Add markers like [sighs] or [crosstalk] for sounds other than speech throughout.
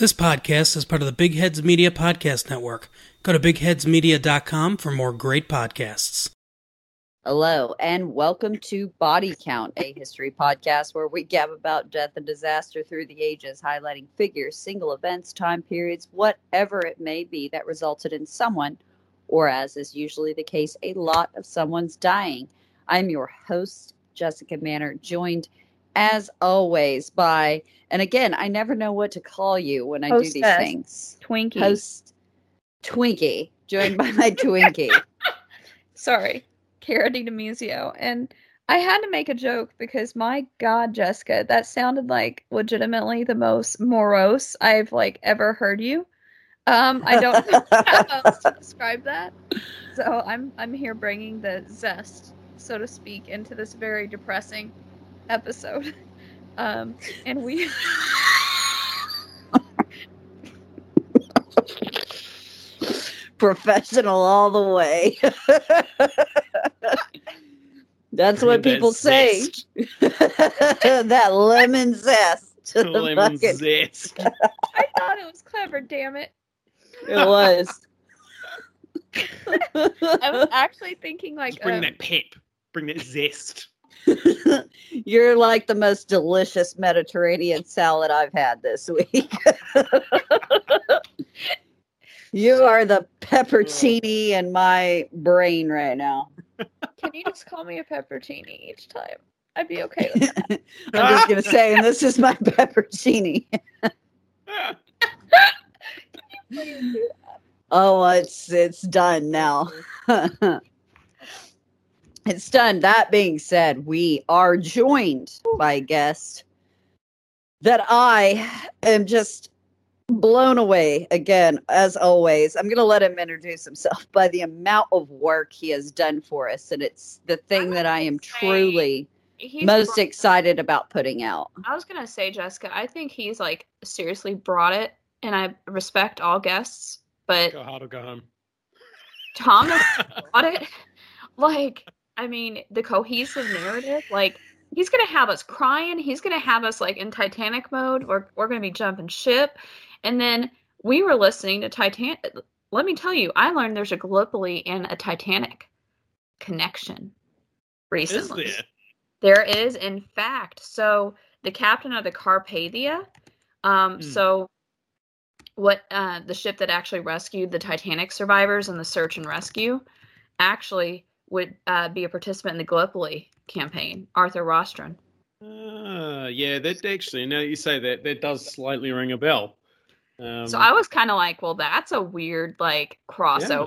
This podcast is part of the Big Heads Media Podcast Network. Go to bigheadsmedia.com for more great podcasts. Hello, and welcome to Body Count, a history podcast where we gab about death and disaster through the ages, highlighting figures, single events, time periods, whatever it may be that resulted in someone, or as is usually the case, a lot of someone's dying. I'm your host, Jessica Manner, joined as always by and again i never know what to call you when i Hostess. do these things. Twinkie. Host twinkie joined by my [laughs] twinkie. Sorry. Cara Demuzio. and i had to make a joke because my god jessica that sounded like legitimately the most morose i've like ever heard you. Um i don't know how else to describe that. So i'm i'm here bringing the zest so to speak into this very depressing episode. [laughs] Um, and we. [laughs] Professional all the way. [laughs] That's what people say. that lemon zest. lemon zest. I thought it was clever, damn it. It was. I was actually thinking like bring um, that pep, bring that zest. [laughs] You're like the most delicious Mediterranean salad I've had this week. [laughs] you are the peppercini in my brain right now. Can you just call me a peppercini each time? I'd be okay with that. [laughs] I'm just gonna say, and this is my peppercini. oh, it's it's done now. It's done. That being said, we are joined by a guest that I am just blown away again, as always. I'm going to let him introduce himself by the amount of work he has done for us. And it's the thing that I am truly most brought, excited about putting out. I was going to say, Jessica, I think he's like seriously brought it. And I respect all guests, but. Go hard or go home. Thomas [laughs] brought it. Like, I mean, the cohesive narrative, like he's gonna have us crying. He's gonna have us like in Titanic mode. We're we're gonna be jumping ship, and then we were listening to Titanic. Let me tell you, I learned there's a Gallipoli and a Titanic connection recently. Is there? there is, in fact. So the captain of the Carpathia. Um, hmm. So what uh, the ship that actually rescued the Titanic survivors in the search and rescue actually would uh, be a participant in the Gallipoli campaign, Arthur Rostron. Uh, yeah, that actually, now you say that, that does slightly ring a bell. Um, so I was kind of like, well, that's a weird like crossover yeah.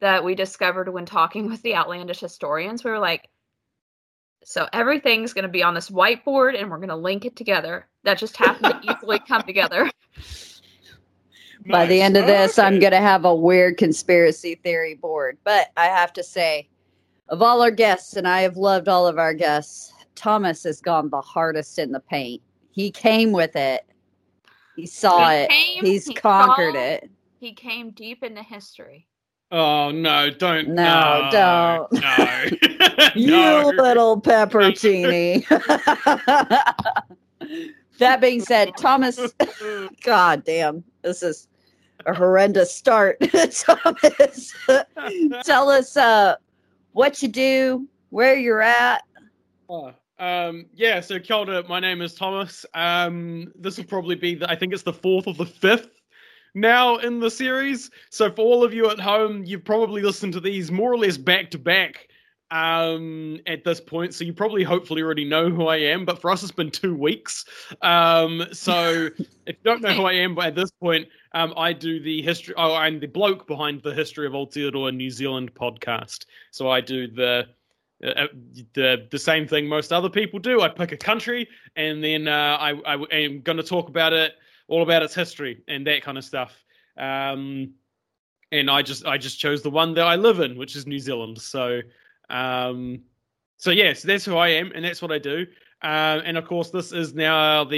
that we discovered when talking with the outlandish historians. We were like, so everything's going to be on this whiteboard and we're going to link it together. That just happened to easily come [laughs] together. By nice. the end of this, okay. I'm going to have a weird conspiracy theory board. But I have to say, of all our guests, and I have loved all of our guests, Thomas has gone the hardest in the paint. He came with it. He saw he it. Came, He's he conquered saw, it. He came deep into history. Oh no! Don't no, no don't no. [laughs] you no. little peppercini. [laughs] that being said, Thomas, [laughs] God damn, this is a horrendous start. Thomas, tell us uh, what you do, where you're at. Oh, um, yeah, so Kia ora, my name is Thomas. Um, this will probably be, the, I think it's the fourth or the fifth now in the series. So for all of you at home, you've probably listened to these more or less back to back um, at this point. So you probably hopefully already know who I am. But for us, it's been two weeks. Um, so [laughs] if you don't know who I am by this point, um, I do the history. Oh, I'm the bloke behind the History of Aotearoa New Zealand podcast. So I do the uh, uh, the the same thing most other people do. I pick a country and then uh, I, I am going to talk about it, all about its history and that kind of stuff. Um, and I just I just chose the one that I live in, which is New Zealand. So um, so yes, yeah, so that's who I am and that's what I do. Um, and of course, this is now the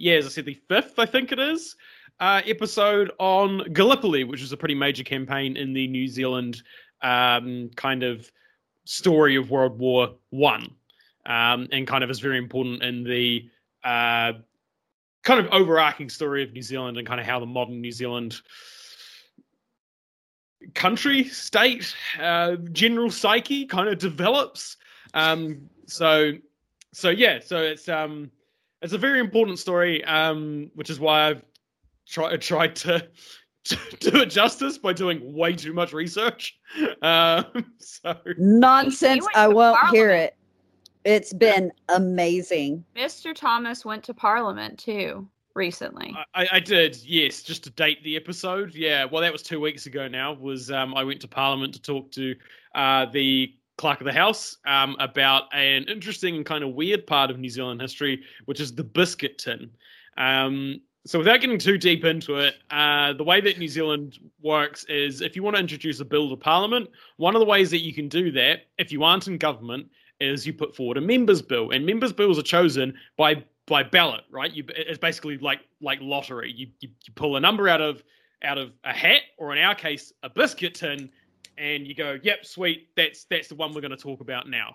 yeah, as I said, the fifth I think it is uh, episode on Gallipoli, which was a pretty major campaign in the New Zealand um, kind of story of World War One, um, and kind of is very important in the uh, kind of overarching story of New Zealand and kind of how the modern New Zealand country, state, uh, general psyche kind of develops. Um, so, so yeah, so it's um, it's a very important story, um, which is why I've tried tried to, [laughs] to do it justice by doing way too much research. Um, [laughs] so Nonsense. I won't hear it. It's been amazing. Mr. Thomas went to Parliament too recently. I, I did, yes, just to date the episode. Yeah, well, that was two weeks ago now. Was um, I went to Parliament to talk to uh, the clerk of the House um, about an interesting and kind of weird part of New Zealand history, which is the biscuit tin. Um, so, without getting too deep into it, uh, the way that New Zealand works is if you want to introduce a bill to Parliament, one of the ways that you can do that, if you aren't in government, is you put forward a members bill, and members bills are chosen by by ballot, right? You, it's basically like like lottery. You, you you pull a number out of out of a hat, or in our case, a biscuit tin, and you go, "Yep, sweet, that's that's the one we're going to talk about now."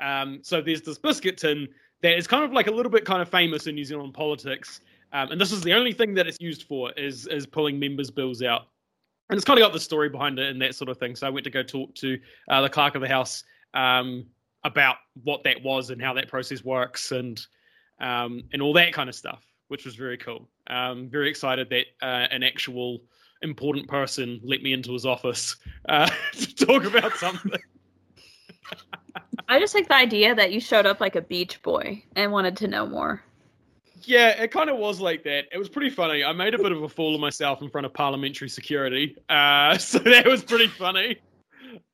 Um, so there's this biscuit tin that is kind of like a little bit kind of famous in New Zealand politics, um, and this is the only thing that it's used for is is pulling members bills out. And it's kind of got the story behind it and that sort of thing. So I went to go talk to uh, the clerk of the house um, about what that was and how that process works and um, and all that kind of stuff, which was very cool. Um, very excited that uh, an actual important person let me into his office uh, [laughs] to talk about something. [laughs] I just like the idea that you showed up like a beach boy and wanted to know more. Yeah, it kind of was like that. It was pretty funny. I made a bit of a fool of myself in front of parliamentary security, uh, [laughs] so that was pretty funny.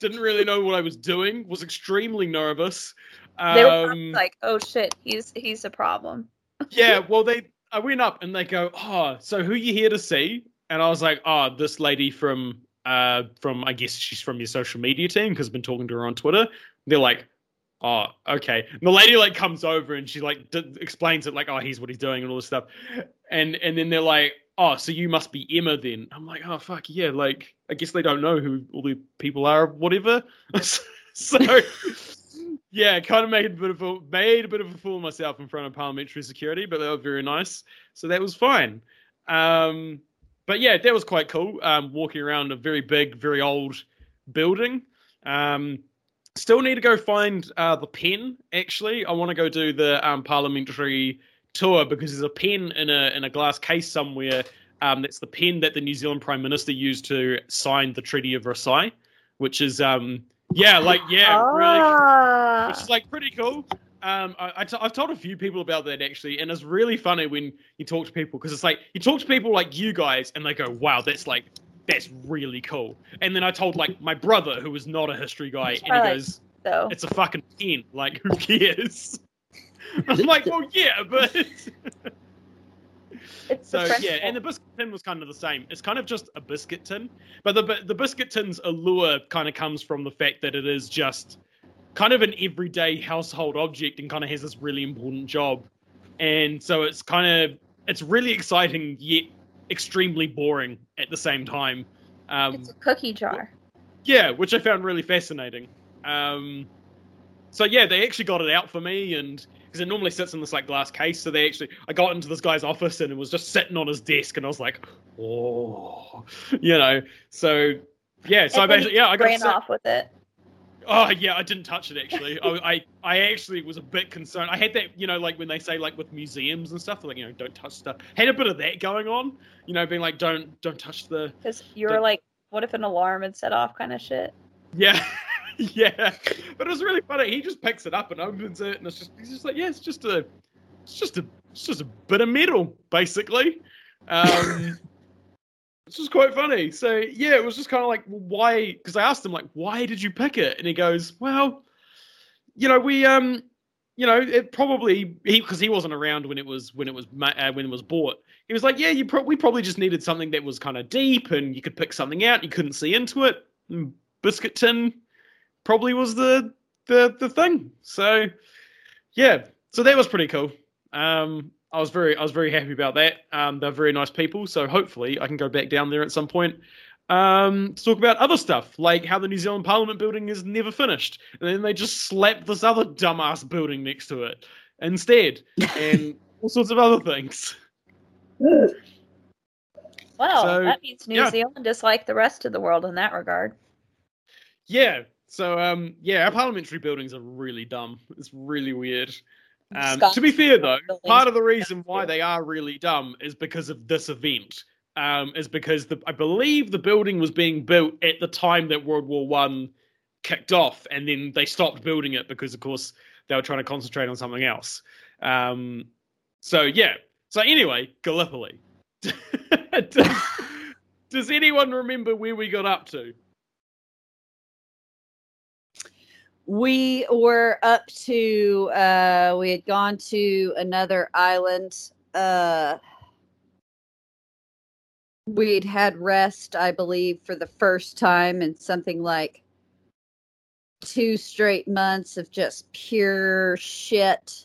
Didn't really know what I was doing. Was extremely nervous. They were Um, like, "Oh shit, he's he's a problem." [laughs] yeah, well, they I went up and they go, "Oh, so who you here to see?" And I was like, "Oh, this lady from uh from I guess she's from your social media team because I've been talking to her on Twitter." They're like, "Oh, okay." And the lady like comes over and she like d- explains it like, "Oh, here's what he's doing and all this stuff," and and then they're like, "Oh, so you must be Emma then?" I'm like, "Oh, fuck yeah!" Like, I guess they don't know who all the people are, or whatever. [laughs] so. Yeah, kind of made a bit of a made a bit of a fool of myself in front of parliamentary security, but they were very nice, so that was fine. Um, but yeah, that was quite cool. Um, walking around a very big, very old building. Um, still need to go find uh, the pen. Actually, I want to go do the um, parliamentary tour because there's a pen in a in a glass case somewhere. Um, that's the pen that the New Zealand Prime Minister used to sign the Treaty of Versailles, which is um, yeah, like yeah, really Ah. which is like pretty cool. Um, I, I t- I've told a few people about that actually, and it's really funny when you talk to people because it's like you talk to people like you guys, and they go, "Wow, that's like that's really cool." And then I told like my brother, who was not a history guy, and he goes, though. "It's a fucking pen. Like, who cares?" [laughs] I'm like, "Well, yeah, but." [laughs] It's So yeah, and the biscuit tin was kind of the same. It's kind of just a biscuit tin, but the the biscuit tin's allure kind of comes from the fact that it is just kind of an everyday household object and kind of has this really important job, and so it's kind of it's really exciting yet extremely boring at the same time. Um, it's a cookie jar. yeah, which I found really fascinating. Um, so yeah, they actually got it out for me, and because it normally sits in this like glass case, so they actually I got into this guy's office and it was just sitting on his desk, and I was like, oh, [laughs] you know. So yeah, so I And basically yeah I got ran off with it. Oh yeah, I didn't touch it actually. [laughs] I, I I actually was a bit concerned. I had that, you know, like when they say like with museums and stuff, like you know, don't touch stuff. Had a bit of that going on, you know, being like, don't don't touch the Because you were like, what if an alarm had set off kind of shit? Yeah, [laughs] yeah. But it was really funny. He just picks it up and opens it, and it's just he's just like, yeah, it's just a, it's just a, it's just a bit of metal, basically. Um, [laughs] it's just quite funny. So yeah, it was just kind of like, why? Because I asked him like, why did you pick it? And he goes, well, you know, we um. You know, it probably he because he wasn't around when it was when it was uh, when it was bought. He was like, "Yeah, you pro- we probably just needed something that was kind of deep and you could pick something out. You couldn't see into it. And biscuit tin probably was the the the thing. So yeah, so that was pretty cool. Um, I was very I was very happy about that. Um, they're very nice people, so hopefully I can go back down there at some point. Um, to talk about other stuff like how the New Zealand Parliament building is never finished, and then they just slapped this other dumbass building next to it instead, and [laughs] all sorts of other things. [laughs] Well, So, that means New yeah. Zealand is like the rest of the world in that regard. Yeah. So um yeah, our parliamentary buildings are really dumb. It's really weird. Um, to be fair though, part of the reason why they are really dumb is because of this event. Um, is because the I believe the building was being built at the time that World War One kicked off, and then they stopped building it because, of course, they were trying to concentrate on something else. Um, so yeah. So anyway, Gallipoli. [laughs] does, does anyone remember where we got up to? We were up to uh we had gone to another island. Uh we'd had rest, I believe, for the first time in something like two straight months of just pure shit.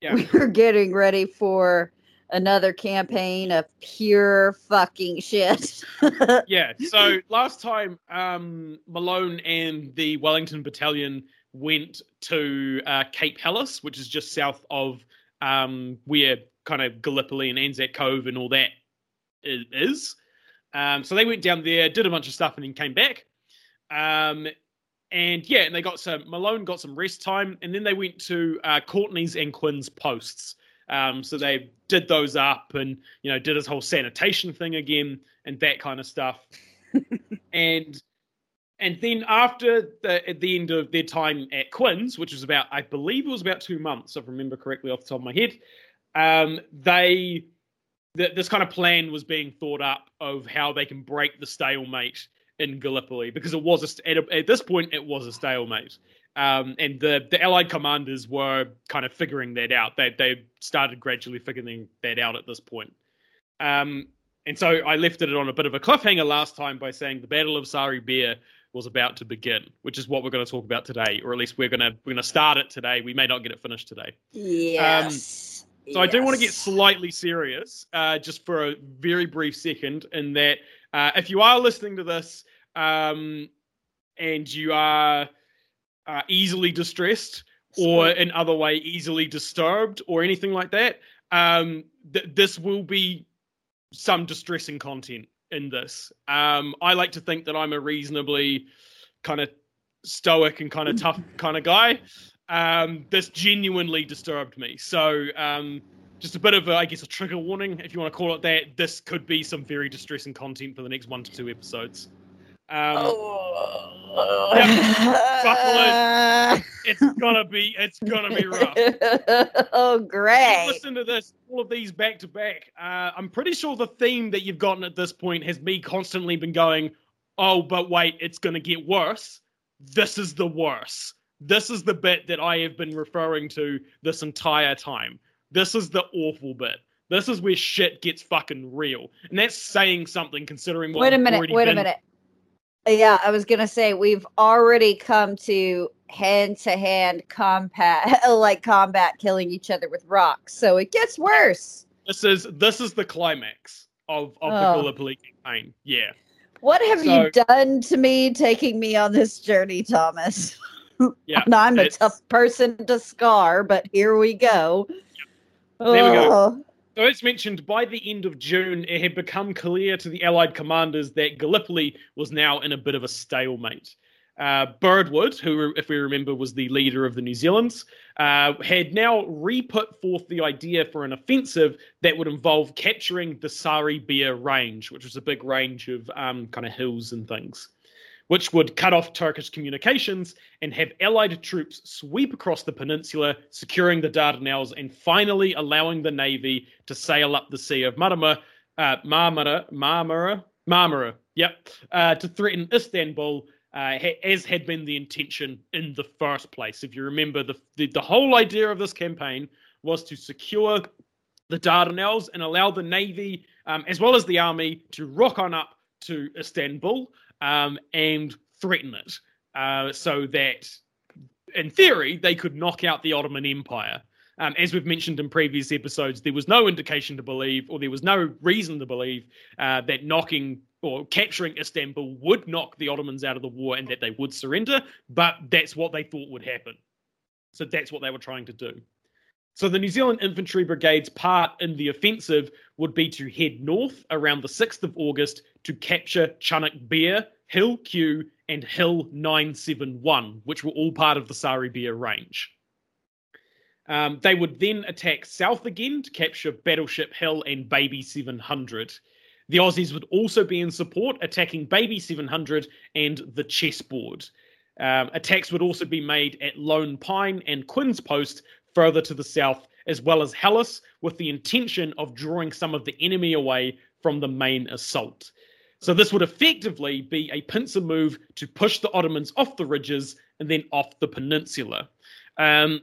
Yeah. [laughs] We were getting ready for another campaign of pure fucking shit. [laughs] yeah. So last time, um, Malone and the Wellington Battalion went to uh, Cape Helles, which is just south of um, where kind of Gallipoli and Anzac Cove and all that is. Um, so they went down there, did a bunch of stuff, and then came back. Um, and yeah, and they got some Malone got some rest time, and then they went to uh, Courtney's and Quinn's posts. Um, so they did those up, and you know, did his whole sanitation thing again, and that kind of stuff. [laughs] and and then after the at the end of their time at Quinn's, which was about I believe it was about two months, if I remember correctly off the top of my head, um, they th- this kind of plan was being thought up of how they can break the stalemate in Gallipoli because it was a, st- at, a, at this point it was a stalemate. Um, and the, the Allied commanders were kind of figuring that out. They they started gradually figuring that out at this point. Um, and so I left it on a bit of a cliffhanger last time by saying the Battle of Sari Bair was about to begin, which is what we're going to talk about today, or at least we're gonna we're gonna start it today. We may not get it finished today. yes. So I do want to get slightly serious, uh, just for a very brief second, in that uh, if you are listening to this um, and you are uh, easily distressed or in other way easily disturbed or anything like that, um, th- this will be some distressing content in this. Um, I like to think that I'm a reasonably kind of stoic and kind of tough [laughs] kind of guy. Um, this genuinely disturbed me. So, um, just a bit of, a, I guess, a trigger warning, if you want to call it that. This could be some very distressing content for the next one to two episodes. Um, Oh. It's gonna be, it's gonna be rough. [laughs] oh, great. Listen to this, all of these back to back. Uh, I'm pretty sure the theme that you've gotten at this point has me constantly been going, oh, but wait, it's to get worse. This is the worst. This is the bit that I have been referring to this entire time. This is the awful bit. This is where shit gets fucking real. And that's saying something considering what Wait a minute. Wait a minute. Yeah, I was gonna say we've already come to hand to hand combat, [laughs] like combat, killing each other with rocks. So it gets worse. This is this is the climax of, of the Oh. Gallipoli campaign. Yeah. What have So- you done to me, taking me on this journey, Thomas? [laughs] Yeah. I'm a tough person to scar, but here we go. There we go. Oh. As mentioned, by the end of June, it had become clear to the Allied commanders that Gallipoli was now in a bit of a stalemate. Uh, Birdwood, who, if we remember, was the leader of the New Zealands, uh, had now re-put forth the idea for an offensive that would involve capturing the Sari Bair Range, which was a big range of um, kind of hills and things, which would cut off Turkish communications and have Allied troops sweep across the peninsula, securing the Dardanelles and finally allowing the navy to sail up the Sea of Marmara, uh, Marmara, Marmara, Marmara, yep, uh, to threaten Istanbul. Uh, as had been the intention in the first place. If you remember, the, the the whole idea of this campaign was to secure the Dardanelles and allow the navy, um, as well as the army, to rock on up to Istanbul um, and threaten it, uh, so that, in theory, they could knock out the Ottoman Empire. Um, as we've mentioned in previous episodes, there was no indication to believe, or there was no reason to believe, uh, that knocking or capturing Istanbul would knock the Ottomans out of the war and that they would surrender, but that's what they thought would happen. So that's what they were trying to do. So the New Zealand Infantry Brigade's part in the offensive would be to head north around the 6th of August to capture Chunuk Bair, Hill Q, and Hill 971, which were all part of the Sari Bair range. Um, they would then attack south again to capture Battleship Hill and Baby 700. The Aussies would also be in support, attacking Baby 700 and the chessboard. Um, attacks would also be made at Lone Pine and Quinn's Post further to the south, as well as Helles, with the intention of drawing some of the enemy away from the main assault. So this would effectively be a pincer move to push the Ottomans off the ridges and then off the peninsula. Um,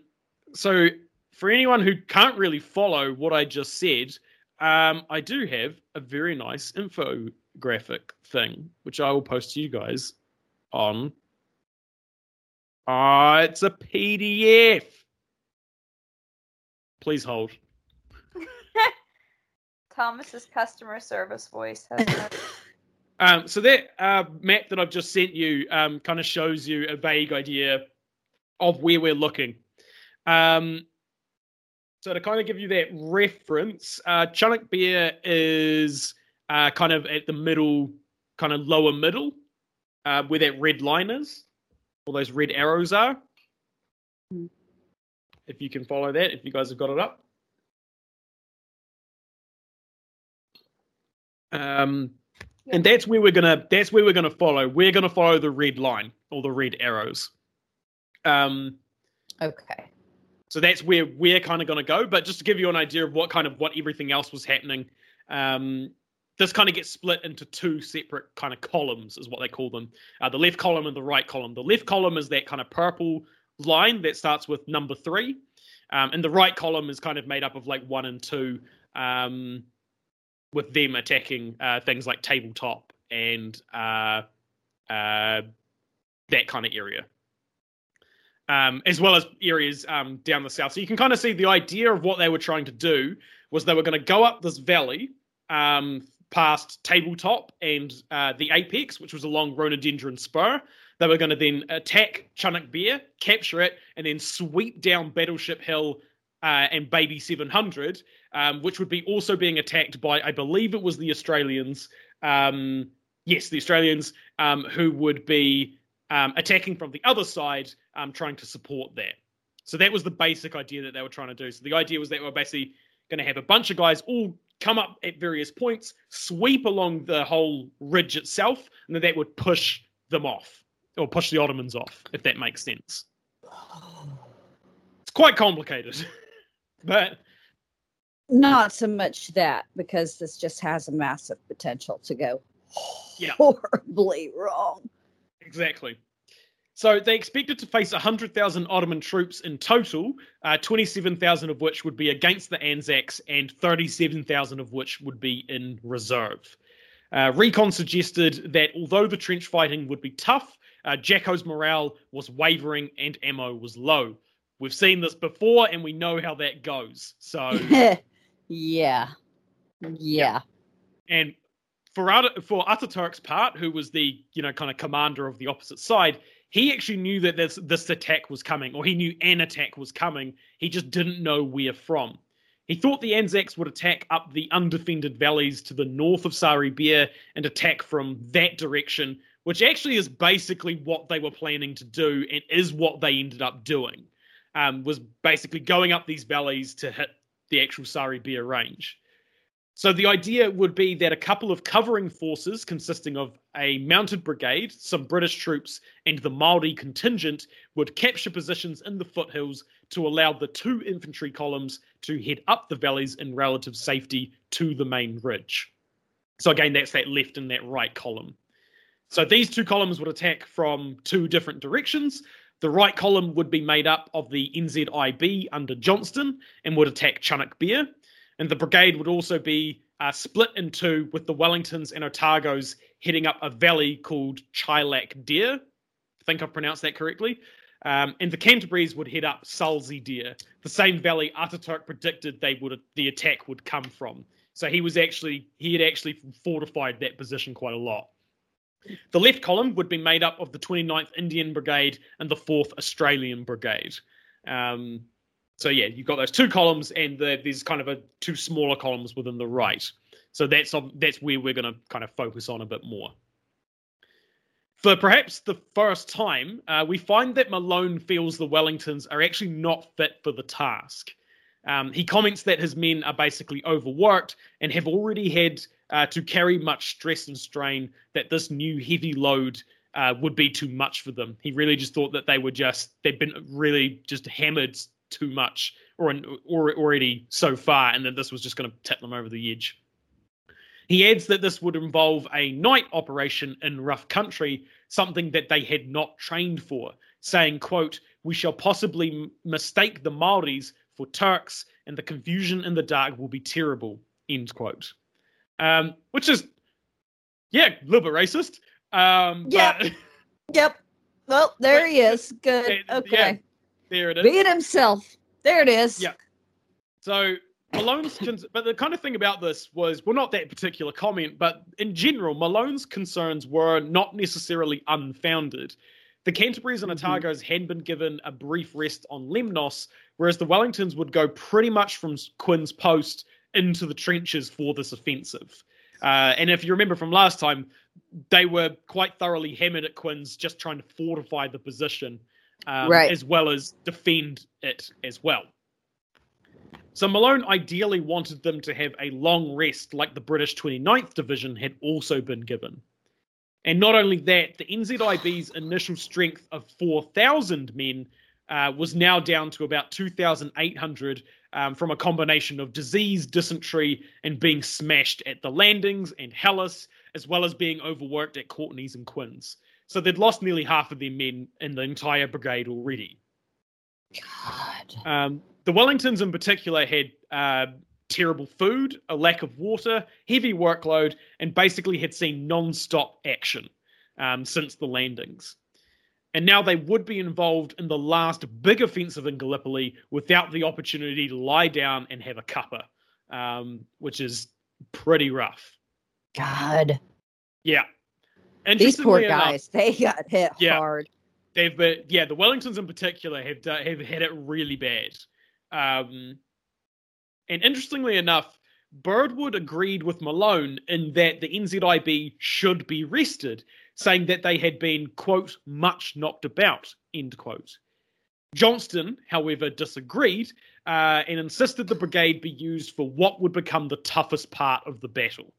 so for anyone who can't really follow what I just said, um, I do have a very nice infographic thing, which I will post to you guys on. Ah, it's a PDF. Please hold. [laughs] Thomas's customer service voice has. [laughs] um, so that uh, map that I've just sent you um, kind of shows you a vague idea of where we're looking. Um, so to kind of give you that reference, uh, Chunuk Bair is uh, kind of at the middle, kind of lower middle, uh, where that red line is, all those red arrows are. Mm-hmm. If you can follow that, if you guys have got it up. Um, and that's where we're gonna that's where we're gonna follow. We're gonna follow the red line or the red arrows. Um, okay. So that's where we're kind of to go. But just to give you an idea of what kind of what everything else was happening, um, this kind of gets split into two separate kind of columns, is what they call them. Uh, the left column and the right column. The left column is that kind of purple line that starts with number three, um, and the right column is kind of made up of like one and two, um, with them attacking uh, things like tabletop and uh, uh that kind of area um, as well as areas um, down the south. So you can kind of see the idea of what they were trying to do was they were going to go up this valley um, past Tabletop and uh, the Apex, which was along Rhododendron Spur. They were going to then attack Chunuk capture it, and then sweep down Battleship Hill uh, and Baby 700, um, which would be also being attacked by, I believe it was the Australians. Um, yes, the Australians um, who would be um, attacking from the other side, um, trying to support that. So that was the basic idea that they were trying to do. So the idea was that we're basically going to have a bunch of guys all come up at various points, sweep along the whole ridge itself, and then that would push them off or push the Ottomans off, if that makes sense. It's quite complicated, [laughs] but not so much that because this just has a massive potential to go yeah. horribly wrong. Exactly. So they expected to face 100,000 Ottoman troops in total, uh, 27,000 of which would be against the Anzacs and 37,000 of which would be in reserve. Uh, Recon suggested that although the trench fighting would be tough, uh, Jacko's morale was wavering and ammo was low. We've seen this before and we know how that goes. So, [laughs] yeah. Yeah. And for for Ataturk's part, who was the you know kind of commander of the opposite side, he actually knew that this this attack was coming, or he knew an attack was coming. He just didn't know where from. He thought the Anzacs would attack up the undefended valleys to the north of Sari Bair and attack from that direction, which actually is basically what they were planning to do and is what they ended up doing. Um, was basically going up these valleys to hit the actual Sari Bair range. So the idea would be that a couple of covering forces consisting of a mounted brigade, some British troops, and the Maori contingent would capture positions in the foothills to allow the two infantry columns to head up the valleys in relative safety to the main ridge. So again, that's that left and that right column. So these two columns would attack from two different directions. The right column would be made up of the NZIB under Johnston and would attack Chunuk Bair and the brigade would also be uh, split in two, with the Wellingtons and Otagos heading up a valley called Chailak Dere. I think I've pronounced that correctly. Um, and the Canterburys would head up Salzi Deer, the same valley Ataturk predicted they would the attack would come from. So he was actually he had actually fortified that position quite a lot. The left column would be made up of the 29th Indian Brigade and the 4th Australian Brigade. Um, So yeah, you've got those two columns, and the, there's kind of a two smaller columns within the right. So that's that's where we're going to kind of focus on a bit more. For perhaps the first time, uh, we find that Malone feels the Wellingtons are actually not fit for the task. Um, he comments that his men are basically overworked and have already had uh, to carry much stress and strain, that this new heavy load uh, would be too much for them. He really just thought that they were just, they'd been really just hammered too much or, or already so far, and that this was just going to tip them over the edge. He adds that this would involve a night operation in rough country, something that they had not trained for, saying, quote, we shall possibly m- mistake the Maoris for Turks, and the confusion in the dark will be terrible, end quote. Um, which is, yeah, a little bit racist. Um, Yep. but- [laughs] Yep. Well, there he is. Good. Yeah, yeah. Okay. there it is. Being himself. There it is. Yeah. So Malone's, [laughs] cons- but the kind of thing about this was, well, not that particular comment, but in general, Malone's concerns were not necessarily unfounded. The Canterbury's and Mhm. Otagos had been given a brief rest on Lemnos, whereas the Wellingtons would go pretty much from Quinn's post into the trenches for this offensive. Uh, and if you remember from last time, they were quite thoroughly hammered at Quinn's, just trying to fortify the position, um, Right. as well as defend it as well. So Malone ideally wanted them to have a long rest, like the British 29th Division had also been given. And not only that, the NZIB's initial strength of 4,000 men uh, was now down to about 2,800 um, from a combination of disease, dysentery, and being smashed at the landings and Helles, as well as being overworked at Courtney's and Quinn's. So they'd lost nearly half of their men in the entire brigade already. God. Um, the Wellingtons, in particular, had uh, terrible food, a lack of water, heavy workload, and basically had seen non stop action um, since the landings. And now they would be involved in the last big offensive in Gallipoli without the opportunity to lie down and have a cuppa, um, which is pretty rough. God. Yeah. These poor Interestingly enough- guys, they got hit Yeah. hard. they've been yeah the wellingtons in particular have done, have had it really bad um and interestingly enough birdwood agreed with malone in that the nzib should be rested saying that they had been quote much knocked about end quote. Johnston however disagreed uh, and insisted the brigade be used for what would become the toughest part of the battle.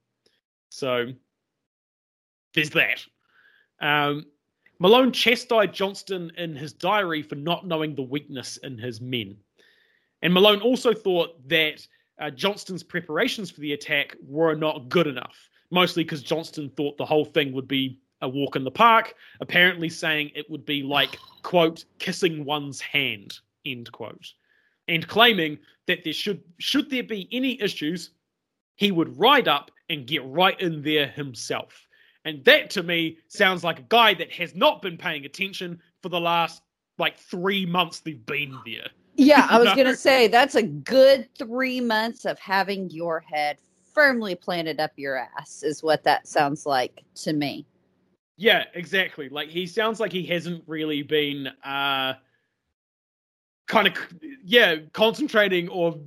So there's that. Um, Malone chastised Johnston in his diary for not knowing the weakness in his men. And Malone also thought that uh, Johnston's preparations for the attack were not good enough, mostly because Johnston thought the whole thing would be a walk in the park, apparently saying it would be like, quote, kissing one's hand, end quote, and claiming that there should, should there be any issues, he would ride up and get right in there himself. And that to me sounds like a guy that has not been paying attention for the last like three months they've been there. Yeah, I was No. [laughs] gonna say that's a good three months of having your head firmly planted up your ass, is what that sounds like to me. Yeah, exactly. Like he sounds like he hasn't really been uh kind of yeah, concentrating or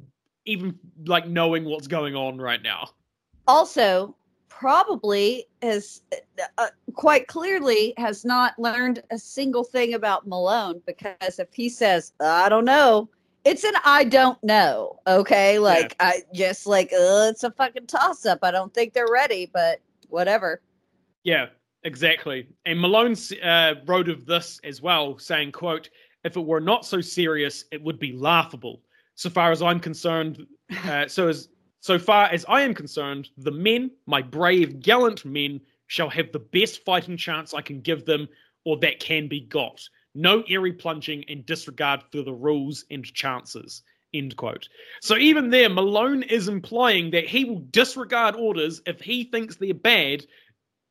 even like knowing what's going on right now. Also, probably has uh, quite clearly has not learned a single thing about Malone because if he says I don't know, it's an I don't know. Okay, like I just like uh, it's a fucking toss up. I don't think they're ready, but whatever. Yeah, exactly. And Malone uh, wrote of this as well, saying, "quote If it were not so serious, it would be laughable. So far as I'm concerned, [laughs] uh, so as so far as I am concerned, the men, my brave, gallant men, shall have the best fighting chance I can give them, or that can be got. No airy plunging and disregard for the rules and chances." End quote. So even there, Malone is implying that he will disregard orders if he thinks they're bad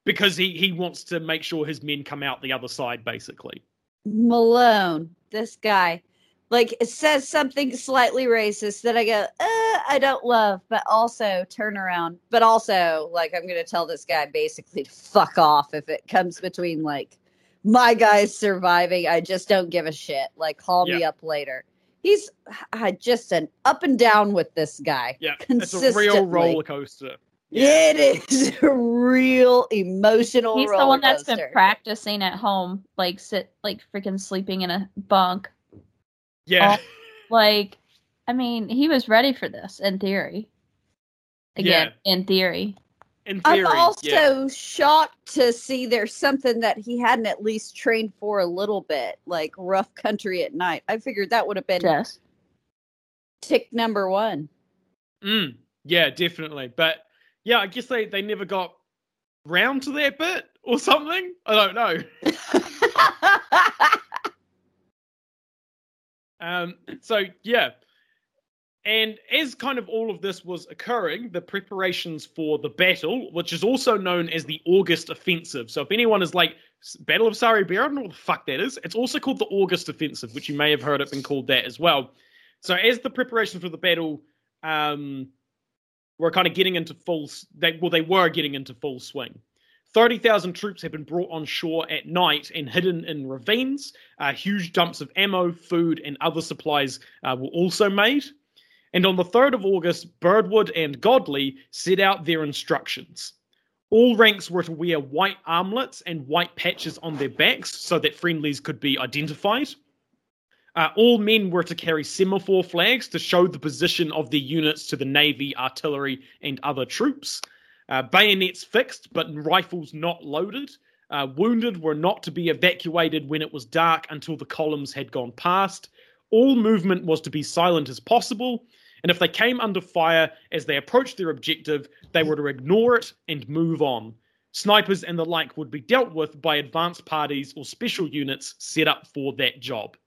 because he he wants to make sure his men come out the other side basically Malone, this guy, like it says something slightly racist that I go, uh, I don't love, but also turn around, but also like I'm gonna tell this guy basically to fuck off if it comes between like my guys surviving. I just don't give a shit. Like call me up later. he's uh, just an up and down with this guy. Yeah, it's a real roller coaster. Yeah. It is [laughs] a real emotional. He's the one that's been practicing at home, like sit, like freaking sleeping in a bunk. Yeah, oh, like I mean, he was ready for this in theory. Again, yeah. in theory. In theory, I'm also yeah. shocked to see there's something that he hadn't at least trained for a little bit, like rough country at night. I figured that would have been yes. tick number one. Mm, yeah, definitely. But yeah, I guess they, they never got round to that bit or something. I don't know. [laughs] um. So yeah, and as kind of all of this was occurring, the preparations for the battle, which is also known as the August Offensive. So if anyone is like, Battle of Sari Bair, I don't know what the fuck that is. It's also called the August Offensive, which you may have heard it been called that as well. So as the preparations for the battle um, were kind of getting into full, they, well, they were getting into full swing. 30,000 troops had been brought on shore at night and hidden in ravines. Uh, huge dumps of ammo, food, and other supplies uh, were also made. And on the 3rd of August, Birdwood and Godley set out their instructions. All ranks were to wear white armlets and white patches on their backs so that friendlies could be identified. Uh, all men were to carry semaphore flags to show the position of their units to the navy, artillery, and other troops. Uh, bayonets fixed, but rifles not loaded. Uh, wounded were not to be evacuated when it was dark until the columns had gone past. All movement was to be silent as possible, and if they came under fire as they approached their objective, they were to ignore it and move on. Snipers and the like would be dealt with by advanced parties or special units set up for that job.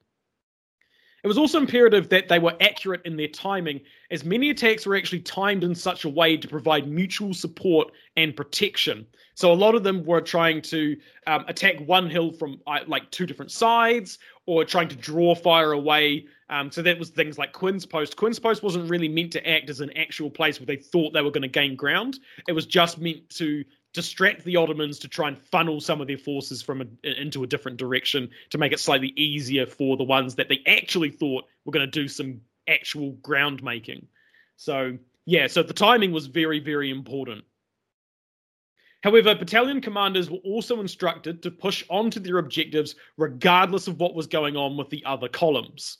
It was also imperative that they were accurate in their timing, as many attacks were actually timed in such a way to provide mutual support and protection. So a lot of them were trying to um, attack one hill from uh, like two different sides, or trying to draw fire away. Um, so that was things like Quinn's Post. Quinn's Post wasn't really meant to act as an actual place where they thought they were going to gain ground. It was just meant to distract the Ottomans to try and funnel some of their forces from a, into a different direction to make it slightly easier for the ones that they actually thought were going to do some actual ground making. So yeah, so the timing was very very important. However, battalion commanders were also instructed to push on to their objectives regardless of what was going on with the other columns.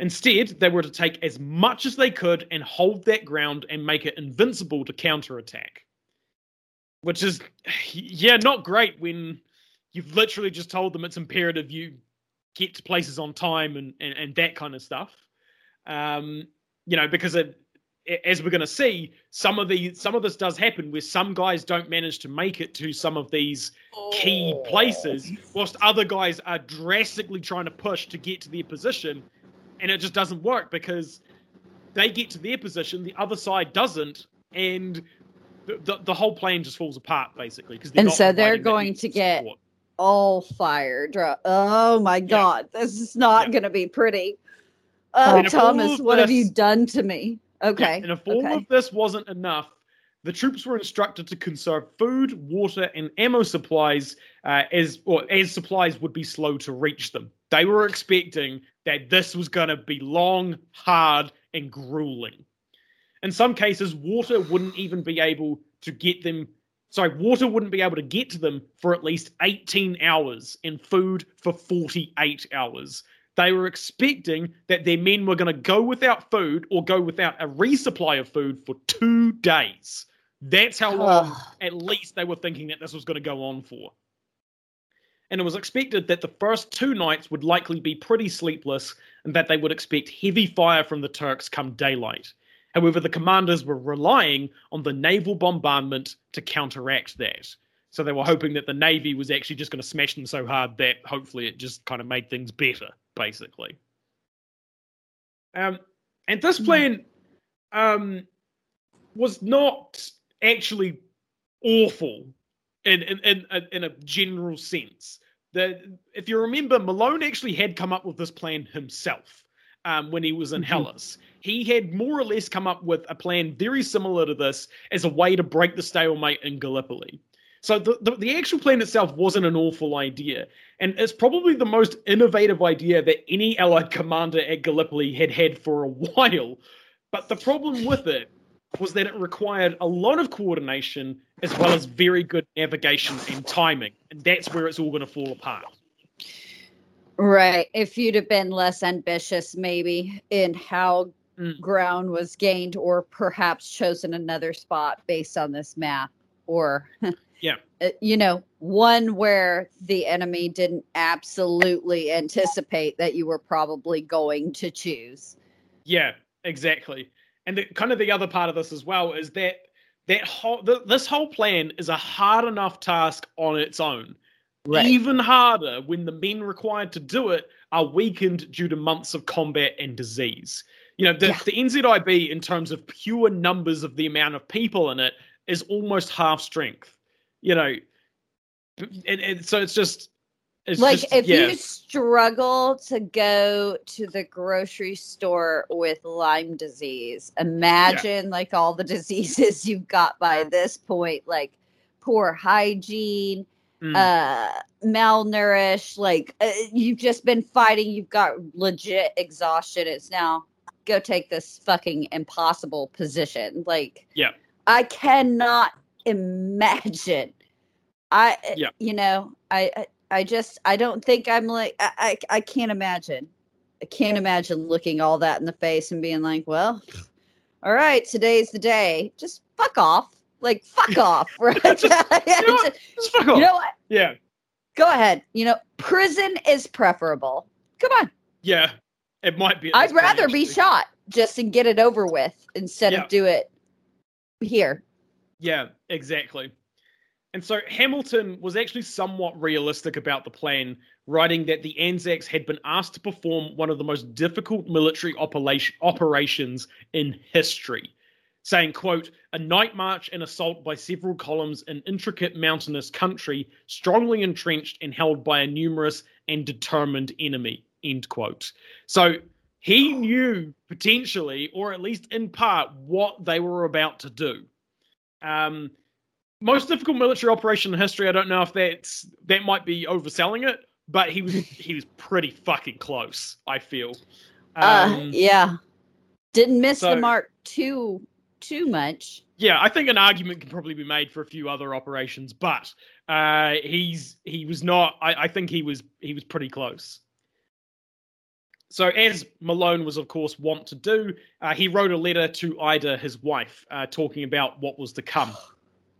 Instead, they were to take as much as they could and hold that ground and make it invincible to counterattack which is yeah not great when you've literally just told them it's imperative you get to places on time and and, and that kind of stuff. Um you know because it, as we're going to see some of the some of this does happen where some guys don't manage to make it to some of these key places whilst other guys are drastically trying to push to get to their position and it just doesn't work because they get to their position the other side doesn't and the, the, whole plane just falls apart basically because and so they're going to get support. all fired. Oh my god, yeah. this is not yeah. going to be pretty. Oh, Thomas, what this, have you done to me? Okay, yeah, and if all okay. of this wasn't enough, the troops were instructed to conserve food, water, and ammo supplies uh, as or as supplies would be slow to reach them. They were expecting that this was going to be long, hard, and grueling. In some cases, water wouldn't even be able to get them. Sorry, water wouldn't be able to get to them for at least 18 hours, and food for 48 hours. They were expecting that their men were going to go without food or go without a resupply of food for two days. That's how long, at least, they were thinking that this was going to go on for. And it was expected that the first two nights would likely be pretty sleepless and that they would expect heavy fire from the Turks come daylight. However, the commanders were relying on the naval bombardment to counteract that. So they were hoping that the Navy was actually just going to smash them so hard that hopefully it just kind of made things better, basically. Um, and this hmm. plan um, was not actually awful in, in, in, in a general sense. The, if you remember, Malone actually had come up with this plan himself um, when he was in mm-hmm. Helles he had more or less come up with a plan very similar to this as a way to break the stalemate in Gallipoli. So the, the, the actual plan itself wasn't an awful idea, and it's probably the most innovative idea that any Allied commander at Gallipoli had had for a [laughs] while. But the problem with it was that it required a lot of coordination as well as very good navigation and timing, and that's where it's all going to fall apart. Right. If you'd have been less ambitious, maybe in how Mm. ground was gained, or perhaps chosen another spot based on this map, or Yeah. [laughs] uh, you know, one where the enemy didn't absolutely anticipate that you were probably going to choose. Yeah, exactly. And the, kind of the other part of this as well is that that whole th- this whole plan is a hard enough task on its own. Even harder when the men required to do it are weakened due to months of combat and disease. You know, the, Yeah. the NZIB, in terms of pure numbers of the amount of people in it, is almost half strength. You know, and, and so it's just. It's like just, if yeah. you struggle to go to the grocery store with Lyme disease, imagine like all the [laughs] diseases you've got by this point, like poor hygiene, Mm. uh malnourished, like uh, you've just been fighting, you've got legit exhaustion. It's now go take this fucking impossible position. Like Yeah. I cannot imagine. I Yeah. you know, I, I I just I don't think I'm like I, I I can't imagine. I can't imagine looking all that in the face and being like, well, all right, today's the day. Just fuck off. Like fuck [laughs] off. Right. Just- you know? [laughs] Just fuck off. You know what? yeah. Go ahead. You know, prison is preferable. Come on. Yeah, it might be. I'd rather be shot just and get it over with instead Yeah. of do it here. Yeah, exactly. And so Hamilton was actually somewhat realistic about the plan, writing that the Anzacs had been asked to perform one of the most difficult military operation, operations in history, saying, quote, a night march and assault by several columns in intricate mountainous country, strongly entrenched and held by a numerous and determined enemy, end quote. So he knew potentially, or at least in part, what they were about to do. Um, most difficult military operation in history. I don't know if that's that might be overselling it, but he was he was pretty fucking close. I feel. uh Um, yeah. Didn't miss so- the mark too too much. yeah, I think an argument can probably be made for a few other operations, but uh, he's he was not. I, I think he was he was pretty close. So, as Malone was, of course, wont to do, uh, he wrote a letter to Ida, his wife, uh, talking about what was to come.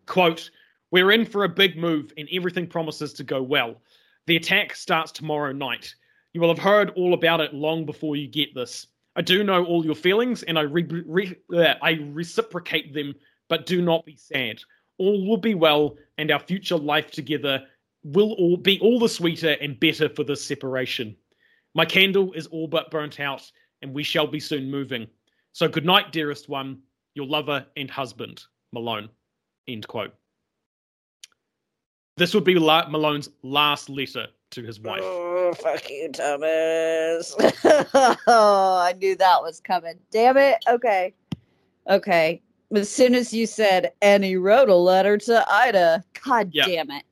Quote, We're in for a big move, and everything promises to go well. The attack starts tomorrow night. You will have heard all about it long before you get this. I do know all your feelings, and I, re- re- I reciprocate them, but do not be sad. All will be well, and our future life together will all be all the sweeter and better for this separation. My candle is all but burnt out, and we shall be soon moving. So good night, dearest one, your lover and husband, Malone. End quote. This would be La- Malone's last letter to his wife. Oh, fuck you, Thomas. [laughs] oh, I knew that was coming. Damn it. Okay. Okay. As soon as you said, and he wrote a letter to Ida. God Yeah. damn it.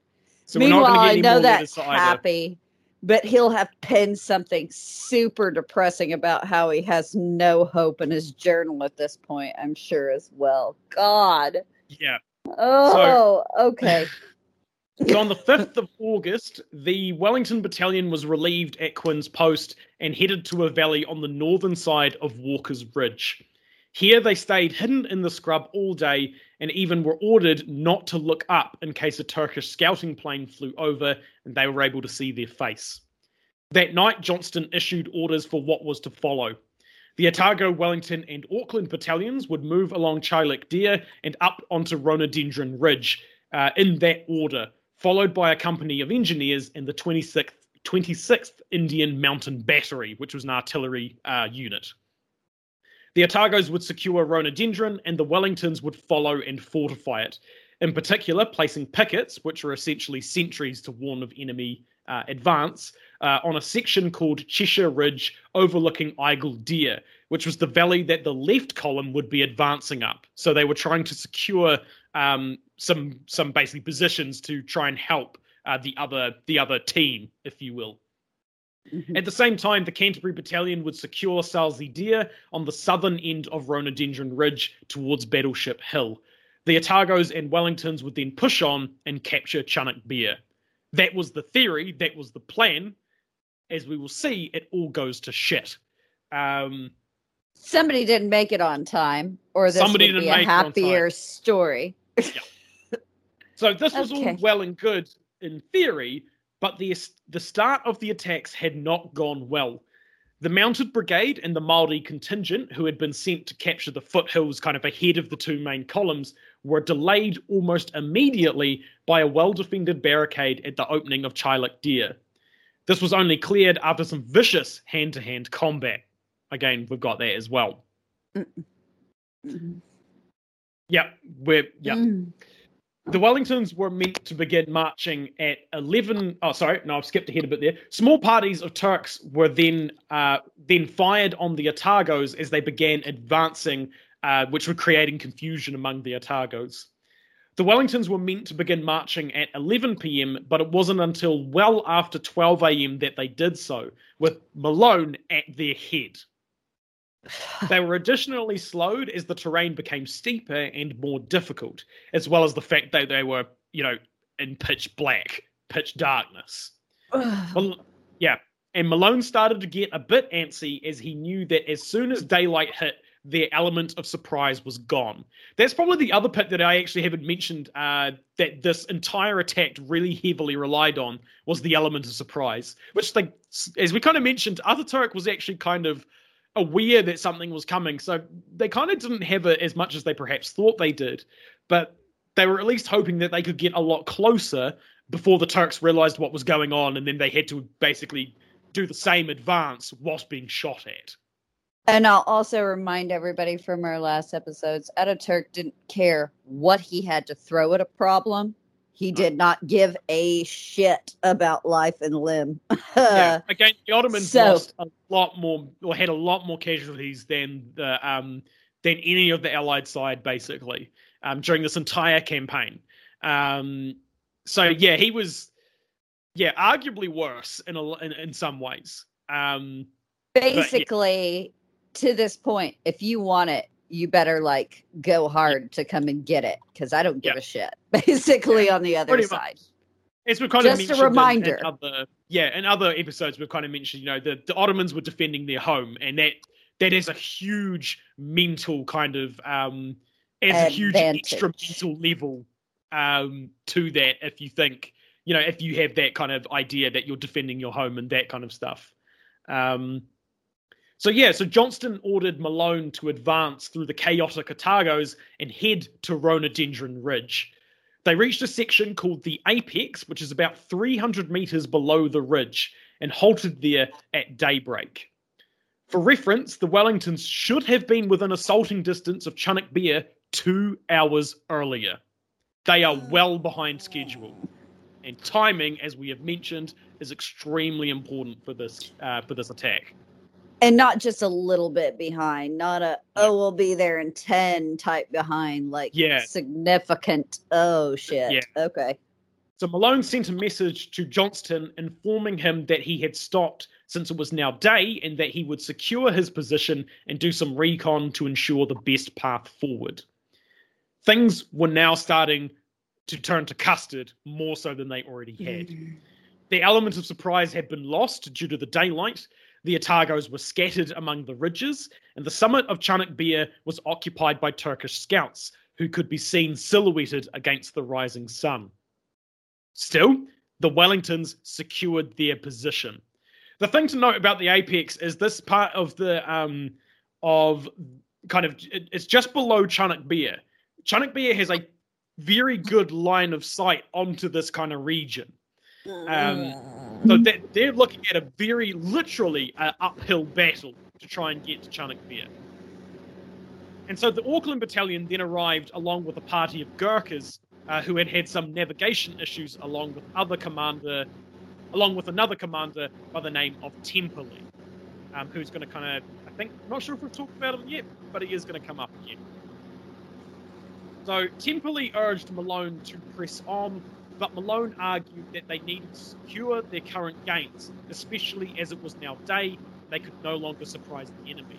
So we're not Meanwhile, going to get I know more that letters to happy, but he'll have penned something super depressing about how he has no hope in his journal at this point, I'm sure as well. God. Yeah. Oh, okay. [laughs] So on the 5th of August, the Wellington Battalion was relieved at Quinn's Post and headed to a valley on the northern side of Walker's Ridge. Here they stayed hidden in the scrub all day and even were ordered not to look up in case a Turkish scouting plane flew over and they were able to see their face. That night, Johnston issued orders for what was to follow. The Otago, Wellington, and Auckland battalions would move along Chailak Dere and up onto Rhododendron Ridge uh, in that order, followed by a company of engineers and the 26th, 26th Indian Mountain Battery, which was an artillery uh, unit. The Otagos would secure Rhododendron, and the Wellingtons would follow and fortify it. In particular, placing pickets, which are essentially sentries to warn of enemy uh, advance, uh, on a section called Cheshire Ridge overlooking Aghyl Dere, which was the valley that the left column would be advancing up. So they were trying to secure um, some some basically positions to try and help uh, the other the other team, if you will. Mhm. At the same time, the Canterbury Battalion would secure Salsey on the southern end of Rhododendron Ridge towards Battleship Hill. The Otagos and Wellingtons would then push on and capture Chunuk Bair. That was the theory, that was the plan. As we will see, it all goes to shit. Um, Somebody didn't make it on time, or this Somebody would be a make it on time. happier story. So this [laughs] was all well and good in theory, but the the start of the attacks had not gone well. The mounted brigade and the Maori contingent, who had been sent to capture the foothills kind of ahead of the two main columns, were delayed almost immediately by a well-defended barricade at the opening of Chailak Dere. This was only cleared after some vicious hand-to-hand combat. Again, we've got that as well. Mhm. Yep, we're yep. Mm. The Wellingtons were meant to begin marching at 11. Oh, sorry, no, I've skipped ahead a bit there. Small parties of Turks were then uh, then fired on the Otagos as they began advancing, uh, which were creating confusion among the Otagos. The Wellingtons were meant to begin marching at 11 p.m., but it wasn't until well after 12 a.m. that they did so, with Malone at their head. They were additionally slowed as the terrain became steeper and more difficult, as well as the fact that they were, you know, in pitch black, pitch darkness. Yeah, and Malone started to get a bit antsy as he knew that as soon as daylight hit, their element of surprise was gone. That's probably the other bit that I actually haven't mentioned uh, that this entire attack really heavily relied on was the element of surprise, which, like, as we kind of mentioned, Ataturk was actually kind of aware that something was coming, so they kind of didn't have it as much as they perhaps thought they did, but they were at least hoping that they could get a lot closer before the Turks realized what was going on, and then they had to basically do the same advance whilst being shot at. And I'll also remind everybody from our last episodes, Ataturk didn't care what he had to throw at a problem. He did not give a shit about life and limb. yeah, [laughs] again, the Ottomans so- lost a lot more, or had a lot more casualties than the um than any of the Allied side, basically, um, during this entire campaign. Um, so yeah, he was, yeah, arguably worse in a, in, in some ways. Um, Basically, to this point, if you want it, you better like go hard to come and get it because I don't give Yeah. a shit. [laughs] Basically, on the other side. much. As we've kind of Just a mentioned in- reminder. other, yeah, in other episodes, we've kind of mentioned, you know, the, the Ottomans were defending their home, and that that is a huge mental kind of um, as a huge extra mental level um, to that. If you think, you know, if you have that kind of idea that you're defending your home and that kind of stuff. Um, so yeah, so Johnston ordered Malone to advance through the chaotic Otagos and head to Rhododendron Ridge. They reached a section called the Apex, which is about 300 meters below the ridge, and halted there at daybreak. For reference, the Wellingtons should have been within assaulting distance of Chunuk Bair two hours earlier. They are well behind schedule, and timing, as we have mentioned, is extremely important for this uh, for this attack. And not just a little bit behind, not a oh we'll be there in ten type behind, like Yeah. significant. Oh shit. Yeah. Okay. So Malone sent a message to Johnston informing him that he had stopped since it was now day and that he would secure his position and do some recon to ensure the best path forward. Things were now starting to turn to custard more so than they already had. Mm. The element of surprise had been lost due to the daylight. The Otagos were scattered among the ridges, and the summit of Chunuk Bair was occupied by Turkish scouts who could be seen silhouetted against the rising sun. Still, the Wellingtons secured their position. The thing to note about the apex is this part of the um of kind of it- it's just below. Chunuk Bair has a very good line of sight onto this kind of region. Um, so they're, they're looking at a very literally uh, uphill battle to try and get to Chunuk Bair. And so the Auckland Battalion then arrived along with a party of Gurkhas uh, who had had some navigation issues along with other commander, along with another commander by the name of Temperley, um, who's going to kind of, I think, I'm not sure if we've talked about him yet, but he is going to come up again. So Temperley urged Malone to press on, but Malone argued that they needed to secure their current gains, especially as it was now day, they could no longer surprise the enemy.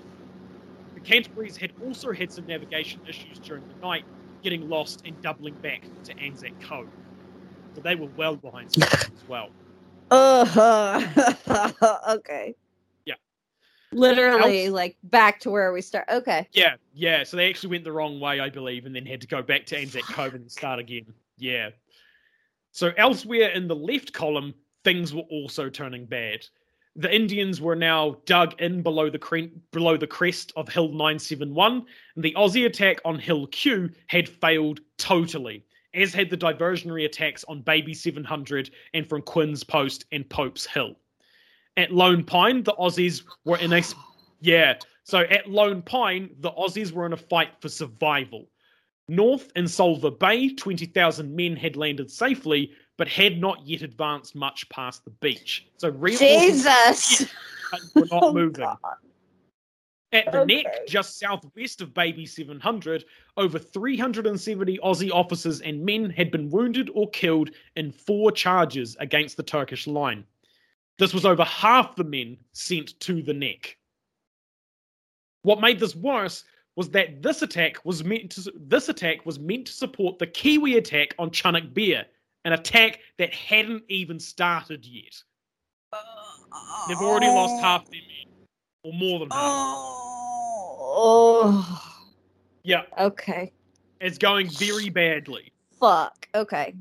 The Canterburys had also had some navigation issues during the night, getting lost and doubling back to Anzac Cove. So they were well behind [laughs] schedule as well. Uh-huh. [laughs] okay. Yeah. Literally, like back to where we start. Okay. Yeah, yeah. So they actually went the wrong way, I believe, and then had to go back to Anzac Cove and start again. Yeah. So elsewhere in the left column, things were also turning bad. The Indians were now dug in below the cre- below the crest of Hill 971, and the Aussie attack on Hill Q had failed totally, as had the diversionary attacks on Baby 700 and from Quinn's Post and Pope's Hill. At Lone Pine, the Aussies were in a yeah. So at Lone Pine, the Aussies were in a fight for survival. North in Suvla Bay, 20,000 men had landed safely, but had not yet advanced much past the beach. So Jesus. [laughs] were not Oh, moving. God. At the Okay. neck, just southwest of Baby 700, over 370 Aussie officers and men had been wounded or killed in four charges against the Turkish line. This was over half the men sent to the neck. What made this worse was that this attack was meant to this attack was meant to support the Kiwi attack on Chunuk Bair, an attack that hadn't even started yet. They've already lost half their men, or more than half. Oh. Yeah, Okay. it's going very badly. Fuck. Okay.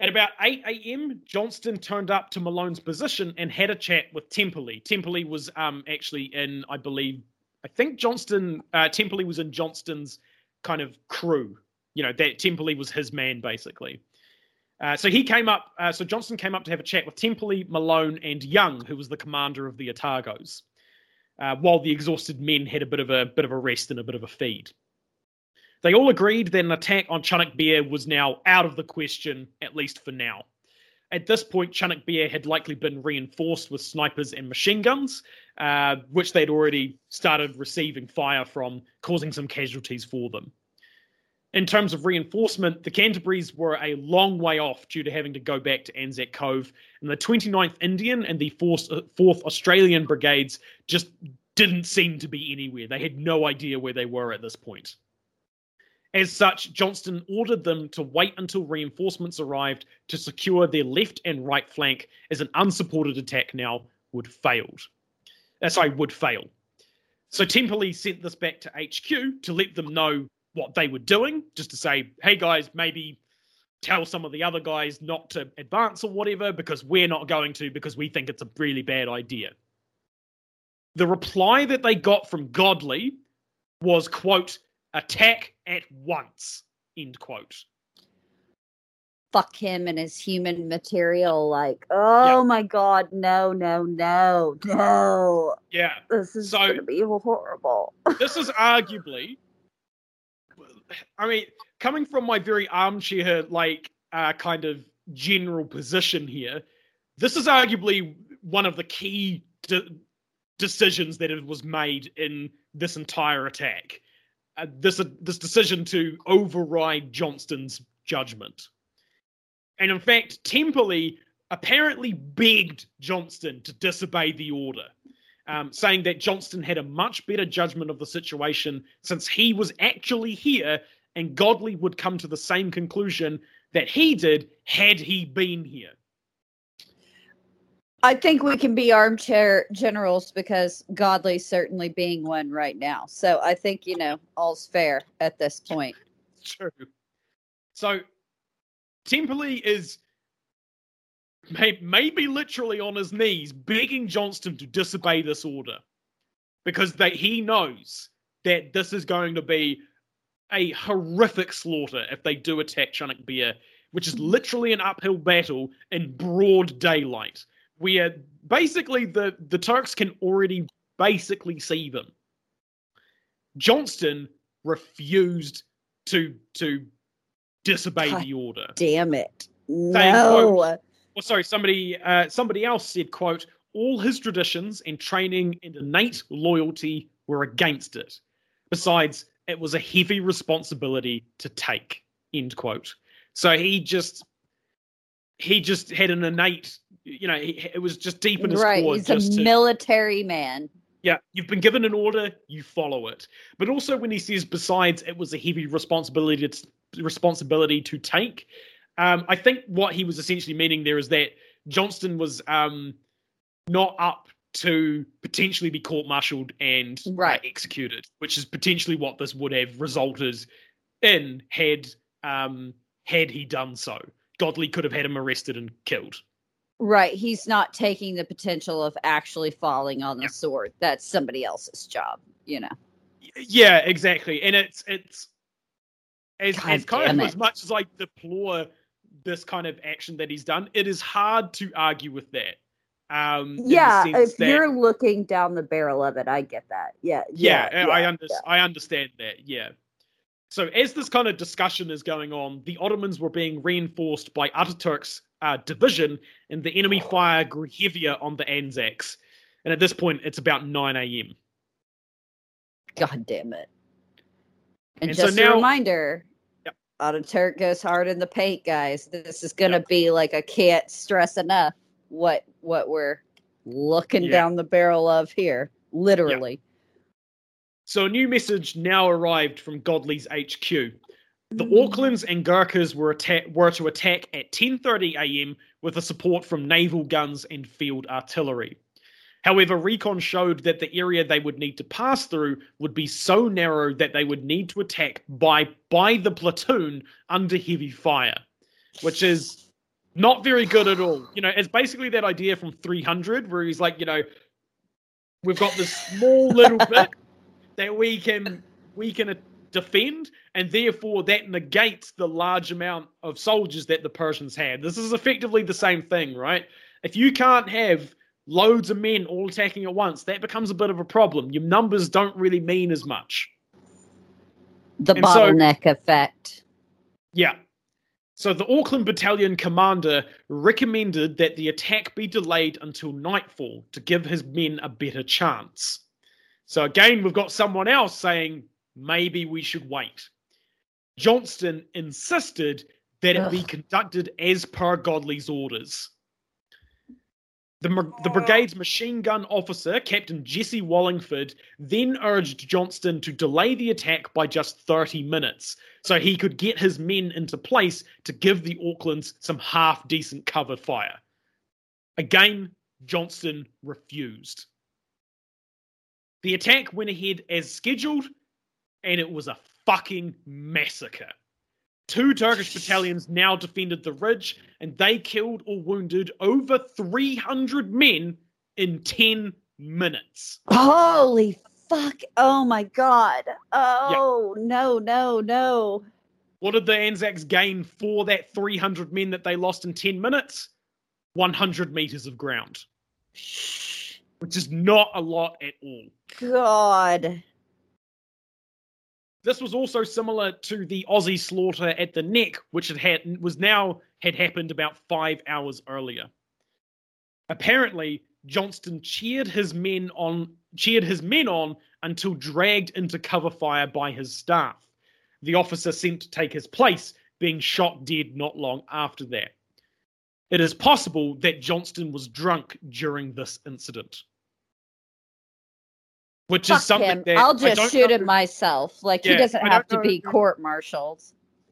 At about 8 a.m., Johnston turned up to Malone's position and had a chat with Temperley. Temperley was um, actually in, I believe, I think Johnston, uh, Temperley was in Johnston's kind of crew. You know, that Temperley was his man, basically. Uh, so he came up, uh, so Johnston came up to have a chat with Temperley, Malone, and Young, who was the commander of the Otagos, uh, while the exhausted men had a bit of a bit of a rest and a bit of a feed. They all agreed that an attack on Chunuk Bair was now out of the question, at least for now. At this point, Chunuk Bair had likely been reinforced with snipers and machine guns, uh, which they'd already started receiving fire from, causing some casualties for them. In terms of reinforcement, the Canterburys were a long way off due to having to go back to Anzac Cove, and the 29th Indian and the 4th, 4th Australian Brigades just didn't seem to be anywhere. They had no idea where they were at this point. As such, Johnston ordered them to wait until reinforcements arrived to secure their left and right flank, as an unsupported attack now would failed. Uh, sorry, would fail. So Temperley sent this back to HQ to let them know what they were doing, just to say, hey guys, maybe tell some of the other guys not to advance or whatever, because we're not going to, because we think it's a really bad idea. The reply that they got from Godley was, quote, attack at once, end quote. Fuck him and his human material. Like, oh Yeah. my god, no, no, no, no. Yeah, This is So- gonna be horrible. this is arguably i mean coming from my very armchair like uh, kind of general position here this is arguably one of the key de- decisions that it was made in this entire attack uh, this this decision to override johnston's judgment and in fact temperley apparently begged johnston to disobey the order um, saying that Johnston had a much better judgment of the situation since he was actually here and Godley would come to the same conclusion that he did had he been here. I think we can be armchair generals because Godley's certainly being one right now. So I think, you know, all's fair at this point. True. So Temperley is may, maybe literally on his knees begging Johnston to disobey this order because that he knows that this is going to be a horrific slaughter if they do attack Chunuk Bair, which is literally an uphill battle in broad daylight, where basically the, the Turks can already basically see them. Johnston refused to to disobey God the order. Damn it. quote, No. Well, sorry, somebody uh, somebody else said, "quote All his traditions and training and innate loyalty were against it. Besides, it was a heavy responsibility to take. End quote. So he just he just had an innate, you know, he, it was just deep in his right. core. He's just a military man. Yeah, you've been given an order, you follow it. But also when he says, besides, it was a heavy responsibility to, responsibility to take. Um, I think what he was essentially meaning there is that Johnston was um, not up to potentially be court-martialed and uh, executed, which is potentially what this would have resulted in had um, had he done so. Godley could have had him arrested and killed. Right. He's not taking the potential of actually falling on the Yeah. sword. That's somebody else's job, you know. Yeah, exactly. And it's it's as, God as kind of as much as I deplore this kind of action that he's done, it is hard to argue with that. Um, Yeah, if that- you're looking down the barrel of it, I get that. Yeah. yeah, Yeah. I yeah, under, I understand that. Yeah. So as this kind of discussion is going on, the Ottomans were being reinforced by Ataturk's uh, division, and the enemy fire grew heavier on the Anzacs. And at this point, it's about 9 a.m. God damn it. And, And so just a now- reminder, Yep. Ataturk goes hard in the paint, guys. This is gonna be like I can't stress enough what what we're looking Yeah. down the barrel of here. Literally. So a new message now arrived from Godley's HQ. The. Aucklands and Gurkhas were, atta- were to attack at 10:30 a.m. with the support from naval guns and field artillery. However, recon showed that the area they would need to pass through would be so narrow that they would need to attack by by the platoon under heavy fire, which is not very good at all. You know, it's basically that idea from 300 where he's like, you know, we've got this small little [laughs] bit that we can we can defend, and therefore that negates the large amount of soldiers that the Persians had. This is effectively the same thing, right? If you can't have loads of men all attacking at once, that becomes a bit of a problem. Your numbers don't really mean as much. The And so- bottleneck effect. Yeah. So the Auckland Battalion commander recommended that the attack be delayed until nightfall to give his men a better chance. So again, we've got someone else saying maybe we should wait. Johnston insisted that it be conducted as per Godley's orders. The, the brigade's machine gun officer, Captain Jesse Wallingford, then urged Johnston to delay the attack by just 30 minutes so he could get his men into place to give the Aucklands some half decent cover fire. Again, Johnston refused. The attack went ahead as scheduled, and it was a fucking massacre. Two Turkish battalions now defended the ridge, and they killed or wounded over 300 men in 10 minutes. Holy fuck. Oh my god. Oh no, no, no. What did the Anzacs gain for that 300 men that they lost in 10 minutes? 100 meters of ground, Shh. which is not a lot at all. God. This was also similar to the Aussie slaughter at the neck, which had, had was now had happened about five hours earlier. Apparently, Johnston cheered his men on cheered his men on until dragged into cover fire by his staff. The officer sent to take his place, being shot dead not long after that. It is possible that Johnston was drunk during this incident. Which Fuck is something I'll just shoot know- him myself. Like Yeah, he doesn't have to know be court martialed.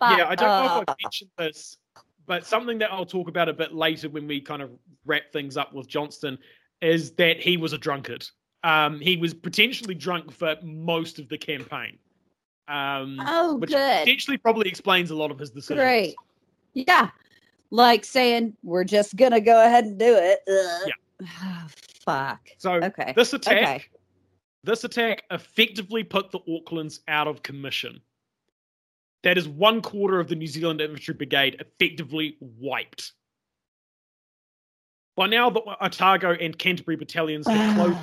yeah, I don't know uh, if I mentioned this, but something that I'll talk about a bit later when we kind of wrap things up with Johnston is that he was a drunkard. Um, he was potentially drunk for most of the campaign. Um, Oh, which good. potentially probably explains a lot of his decisions. Great. Yeah. Like saying, we're just going to go ahead and do it. Ugh. [sighs] Fuck. So Okay. this attack, Okay. This attack effectively put the Aucklands out of commission. That is one quarter of the New Zealand Infantry Brigade effectively wiped. By now, the Otago and Canterbury battalions had closed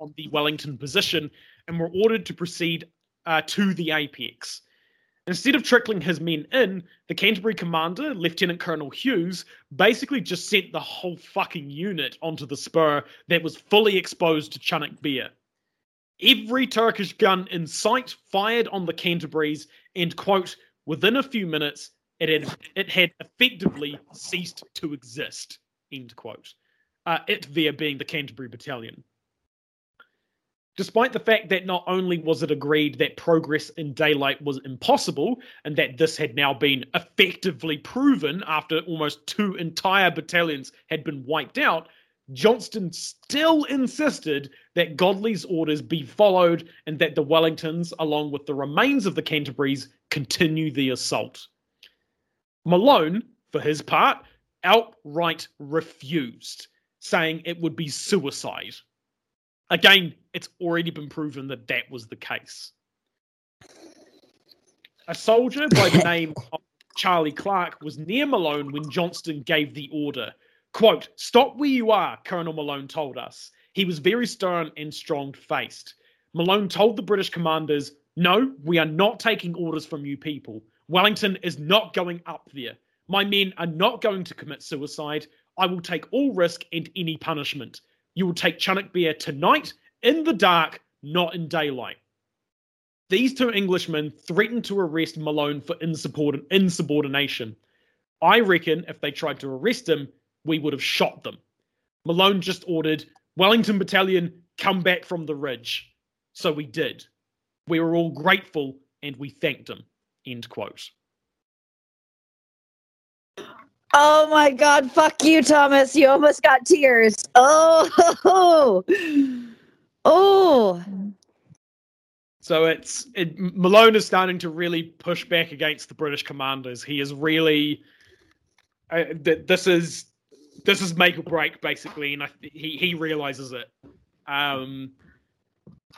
on the Wellington position and were ordered to proceed uh, to the apex. Instead of trickling his men in, the Canterbury commander, Lieutenant Colonel Hughes, basically just sent the whole fucking unit onto the spur that was fully exposed to Chunuk Bair. Every Turkish gun in sight fired on the Canterbury's, and quote, within a few minutes, it had it had effectively ceased to exist. End quote. Uh, it there being the Canterbury Battalion. Despite the fact that not only was it agreed that progress in daylight was impossible, and that this had now been effectively proven after almost two entire battalions had been wiped out, Johnston still insisted that Godley's orders be followed and that the Wellingtons, along with the remains of the Canterburys, continue the assault. Malone, for his part, outright refused, saying it would be suicide. Again, it's already been proven that that was the case. A soldier by the [laughs] name of Charlie Clark was near Malone when Johnston gave the order. Quote, Stop where you are, Colonel Malone told us. He was very stern and strong faced. Malone told the British commanders, No, we are not taking orders from you people. Wellington is not going up there. My men are not going to commit suicide. I will take all risk and any punishment. You will take Chunuk tonight in the dark, not in daylight. These two Englishmen threatened to arrest Malone for insubordination. I reckon if they tried to arrest him, we would have shot them. Malone just ordered Wellington Battalion, come back from the ridge. So we did. We were all grateful and we thanked him. End quote. Oh my God! Fuck you, Thomas. You almost got tears. Oh, [laughs] oh. So it's it, Malone is starting to really push back against the British commanders. He is really uh, th- this is this is make or break basically, and I, he he realizes it. Um,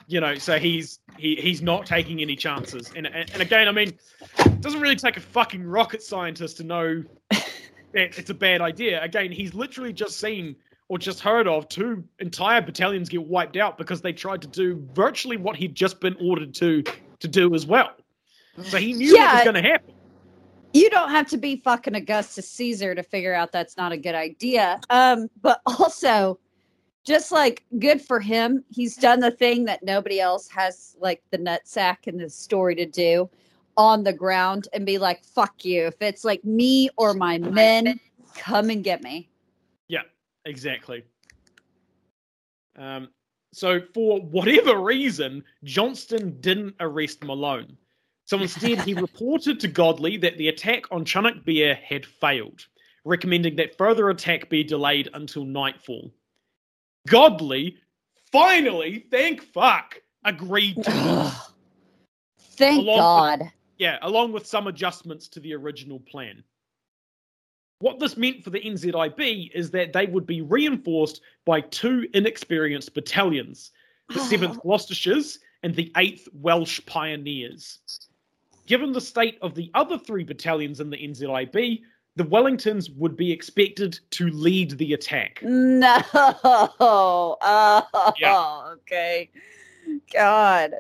you know, so he's he he's not taking any chances. And and, and again, I mean, it doesn't really take a fucking rocket scientist to know [laughs] that it's a bad idea. Again, he's literally just seen or just heard of two entire battalions get wiped out because they tried to do virtually what he'd just been ordered to to do as well. So he knew yeah, what was going to happen. You don't have to be fucking Augustus Caesar to figure out that's not a good idea. Um, but [laughs] also, just like good for him, he's done the thing that nobody else has like the nutsack in the story to do on the ground and be like, fuck you. If it's like me or my men, come and get me. Yeah, exactly. Um, so for whatever reason, Johnston didn't arrest Malone. So instead, he reported to Godley that the attack on Chunuk Bair had failed, recommending that further attack be delayed until nightfall. Godley, finally, thank fuck, agreed to Thank God. Yeah, along with some adjustments to the original plan. What this meant for the NZIB is that they would be reinforced by two inexperienced battalions the 7th Gloucesters and the 8th Welsh Pioneers. Given the state of the other three battalions in the NZIB, the Wellingtons would be expected to lead the attack. [laughs] No. Oh, yeah. okay. God.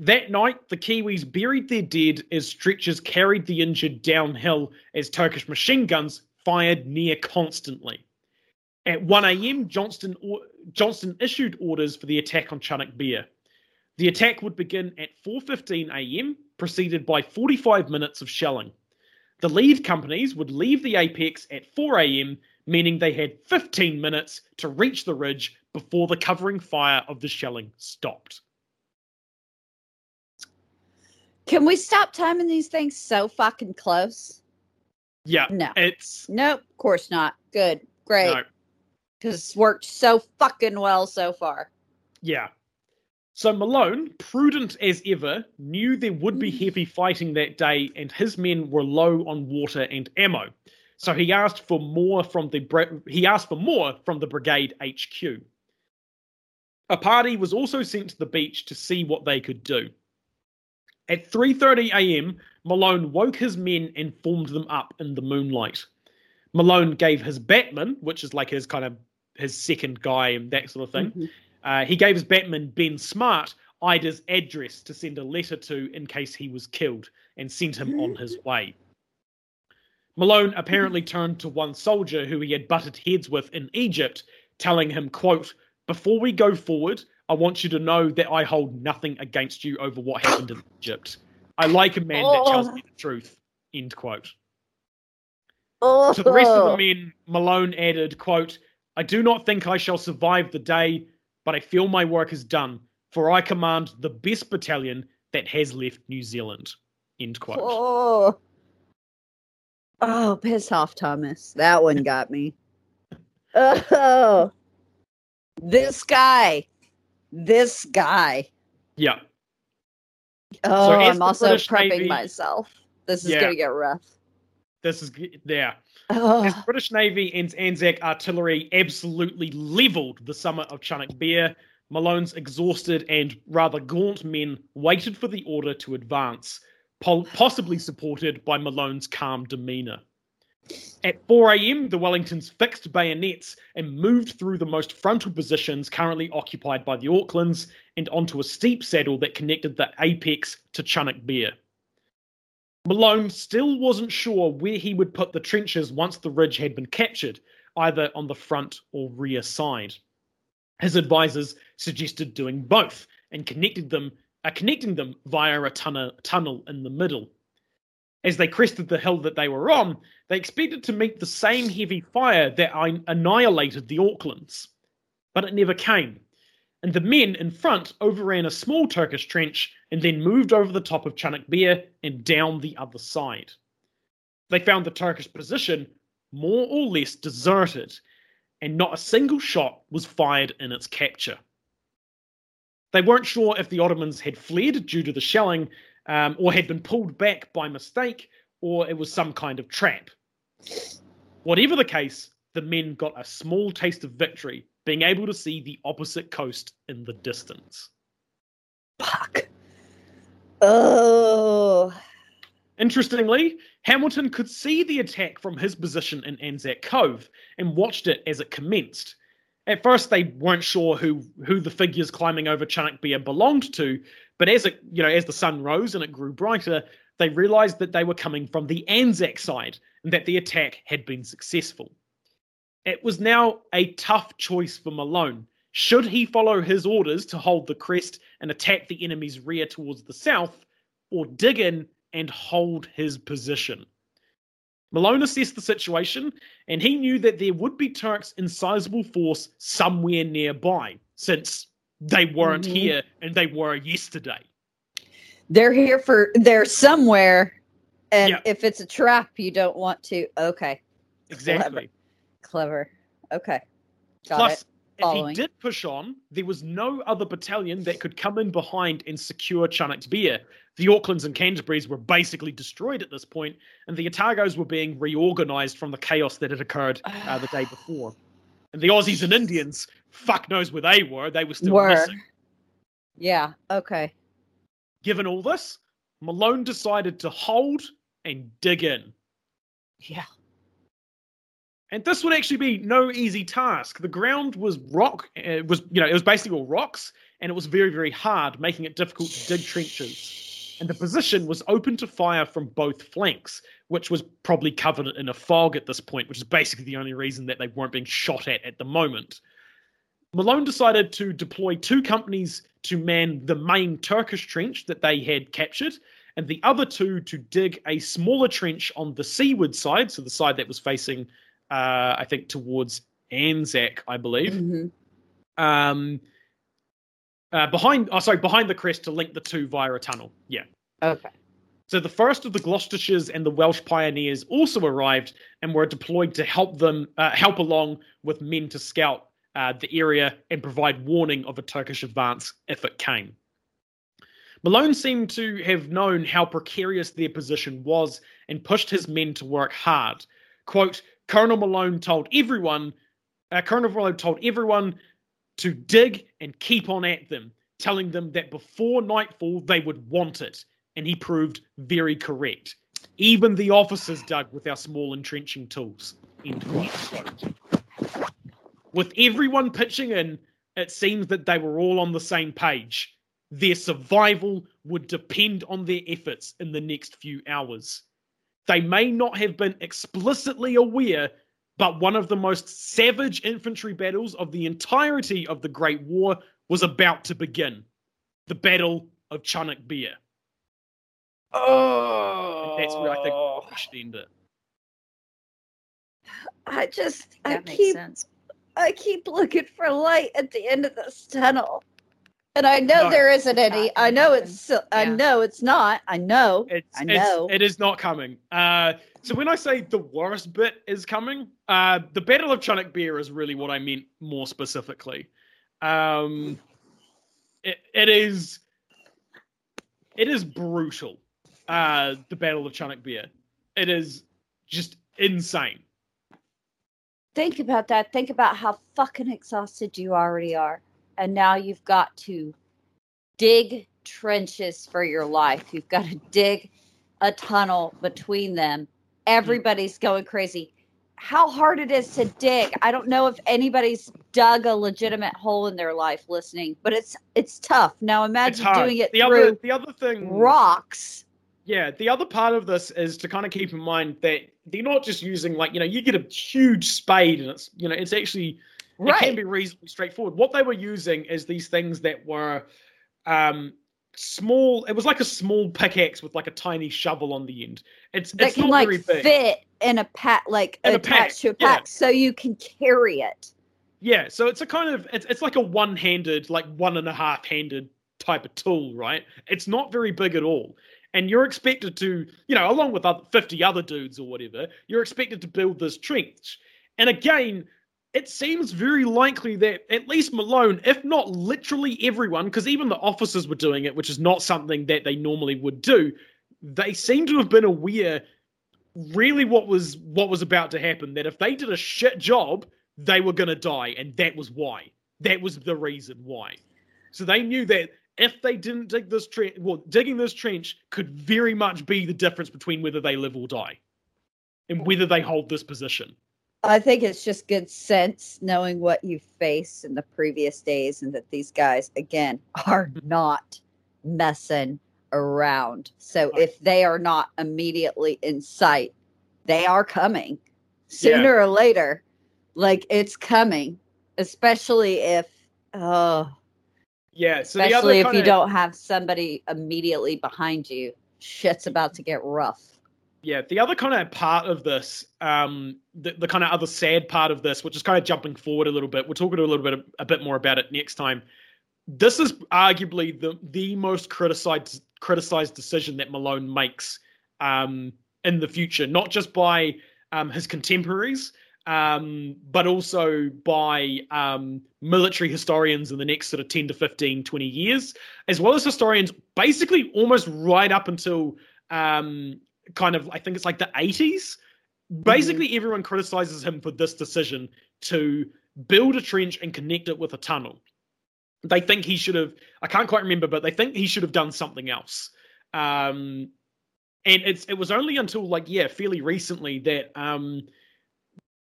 That night, the Kiwis buried their dead as stretchers carried the injured downhill as Turkish machine guns fired near constantly. At 1 a.m., Johnston, Johnston issued orders for the attack on Chunuk Bair. The attack would begin at 4:15 a.m., preceded by 45 minutes of shelling. The lead companies would leave the apex at 4 a.m., meaning they had 15 minutes to reach the ridge before the covering fire of the shelling stopped. Can we stop timing these things so fucking close? Yeah. No. It's Nope, of course not. Good. Great. Because no. it's worked so fucking well so far. Yeah. So Malone, prudent as ever, knew there would be heavy fighting that day and his men were low on water and ammo. So he asked for more from the he asked for more from the brigade HQ. A party was also sent to the beach to see what they could do. At 3:30 a.m., Malone woke his men and formed them up in the moonlight. Malone gave his batman, which is like his kind of his second guy and that sort of thing. Mm-hmm. Uh, he gave his batman Ben Smart Ida's address to send a letter to in case he was killed, and sent him on his way. Malone apparently turned to one soldier who he had butted heads with in Egypt, telling him, quote, Before we go forward, I want you to know that I hold nothing against you over what happened in Egypt. I like a man that tells me the truth. End quote. Oh. To the rest of the men, Malone added, quote, I do not think I shall survive the day, but I feel my work is done, for I command the best battalion that has left New Zealand. End quote. Oh. Oh, piss off, Thomas. That one [laughs] got me. Oh. This guy. This guy. Yeah. Oh, as I'm also British prepping Navy- myself. This is Yeah. gonna get rough. This is there. Oh, As British Navy and Anzac artillery absolutely leveled the summit of Chunuk Bair, Malone's exhausted and rather gaunt men waited for the order to advance, pol- possibly supported by Malone's calm demeanour. At 4 a.m., the Wellingtons fixed bayonets and moved through the most frontal positions currently occupied by the Aucklands and onto a steep saddle that connected the apex to Chunuk Bair. Malone still wasn't sure where he would put the trenches once the ridge had been captured, either on the front or rear side. His advisors suggested doing both and connected them, uh, connecting them via a tunnel, tunnel in the middle. As they crested the hill that they were on, they expected to meet the same heavy fire that annihilated the Aucklands. But it never came, and the men in front overran a small Turkish trench and then moved over the top of Chunuk Bair and down the other side. They found the Turkish position more or less deserted, and not a single shot was fired in its capture. They weren't sure if the Ottomans had fled due to the shelling, um, or had been pulled back by mistake, or it was some kind of trap. Whatever the case, the men got a small taste of victory, being able to see the opposite coast in the distance. fuck. Oh. Interestingly, Hamilton could see the attack from his position in Anzac Cove and watched it as it commenced. At first, they weren't sure who who the figures climbing over Chunuk Bair belonged to, but as it you know as the sun rose and it grew brighter, they realised that they were coming from the Anzac side and that the attack had been successful. It was now a tough choice for Malone. Should he follow his orders to hold the crest and attack the enemy's rear towards the south, or dig in and hold his position? Malone assessed the situation, and he knew that there would be Turks in sizable force somewhere nearby, since they weren't Mhm. here and they were yesterday. They're here for they're somewhere. And Yeah. if it's a trap, you don't want to. Okay. Exactly. Clever. Okay. Got Plus, it. if he did push on, there was no other battalion that could come in behind and secure Chunuk's Bair. The Aucklands and Canterburys were basically destroyed at this point, and the Otagos were being reorganized from the chaos that had occurred uh, the day [sighs] before. And the Aussies and Indians, fuck knows where they were. They were still Were. missing. Yeah. Okay. Given all this, Malone decided to hold and dig in. Yeah. And this would actually be no easy task. The ground was rock, it was you know, it was basically all rocks, and it was very, very hard, making it difficult to dig trenches. And the position was open to fire from both flanks, which was probably covered in a fog at this point, which is basically the only reason that they weren't being shot at at the moment. Malone decided to deploy two companies to man the main Turkish trench that they had captured, and the other two to dig a smaller trench on the seaward side, so the side that was facing, uh, I think, towards Anzac, I believe. Mhm. Um, uh, behind, oh, sorry, behind the crest to link the two via a tunnel. Yeah. Okay. So the first of the Gloucestershires and the Welsh pioneers also arrived and were deployed to help them uh, help along with men to scout uh, the area and provide warning of a Turkish advance if it came. Malone seemed to have known how precarious their position was and pushed his men to work hard. Quote, Colonel Malone told everyone, uh, Colonel Malone told everyone to dig and keep on at them, telling them that before nightfall they would want it and he proved very correct. Even the officers dug with our small entrenching tools. End quote. With everyone pitching in, it seems that they were all on the same page. Their survival would depend on their efforts in the next few hours. They may not have been explicitly aware, but one of the most savage infantry battles of the entirety of the Great War was about to begin. The Battle of Chunuk Bair. Oh, That's where I think we oh. should end it. I just I That makes keep sense. I keep looking for light at the end of this tunnel. And I know No. there isn't any. I know it's so- I know it's not. I know. It's, I know. it is not coming. Uh, so when I say the worst bit is coming, uh, the Battle of Chunuk Bair is really what I meant more specifically. Um, it, it is, it is brutal. Uh, the Battle of Chunuk Bair. It is just insane. Think about that. Think about how fucking exhausted you already are. And now you've got to dig trenches for your life. You've got to dig a tunnel between them. Hmm. Everybody's going crazy. How hard it is to dig. I don't know if anybody's dug a legitimate hole in their life listening, but it's it's tough. Now imagine doing it the through other, the other thing, rocks. Yeah, the other part of this is to kind of keep in mind that they're not just using like you know you get a huge spade and it's you know it's actually it can be reasonably straightforward. What they were using is these things that were um small. It was like a small pickaxe with like a tiny shovel on the end. It's That it's can not like very big. fit in a pack like In a attached pack, to a yeah. pack so you can carry it. Yeah, so it's a kind of it's it's like a one-handed, like one and a half-handed type of tool, right? It's not very big at all. And you're expected to, you know, along with other, 50 other dudes or whatever, you're expected to build this trench. And again, it seems very likely that at least Malone, if not literally everyone, because even the officers were doing it, which is not something that they normally would do, they seem to have been aware really what was what was about to happen. That if they did a shit job, they were going to die, and that was why. That was the reason why. So they knew that if they didn't dig this trench, well, digging this trench could very much be the difference between whether they live or die, and whether they hold this position. I think it's just good sense knowing what you faced in the previous days and that these guys again [laughs] are not messing around. So if they are not immediately in sight, they are coming sooner or later. Like it's coming, especially if oh, Yeah. So the especially if you kinda- don't have somebody immediately behind you. Shit's about to get rough. Yeah, the other kind of part of this, um, the, the kind of other sad part of this, which is kind of jumping forward a little bit, we'll talk a little bit a bit more about it next time. This is arguably the the most criticized criticized decision that Malone makes um, in the future, not just by um, his contemporaries, um, but also by um, military historians in the next sort of 10 to 15, 20 years, as well as historians basically almost right up until um, kind of I think it's like the 80s. Basically, everyone criticizes him for this decision to build a trench and connect it with a tunnel. They think he should have. I can't quite remember, but they think he should have done something else. Um, and it's it was only until like yeah, fairly recently that um,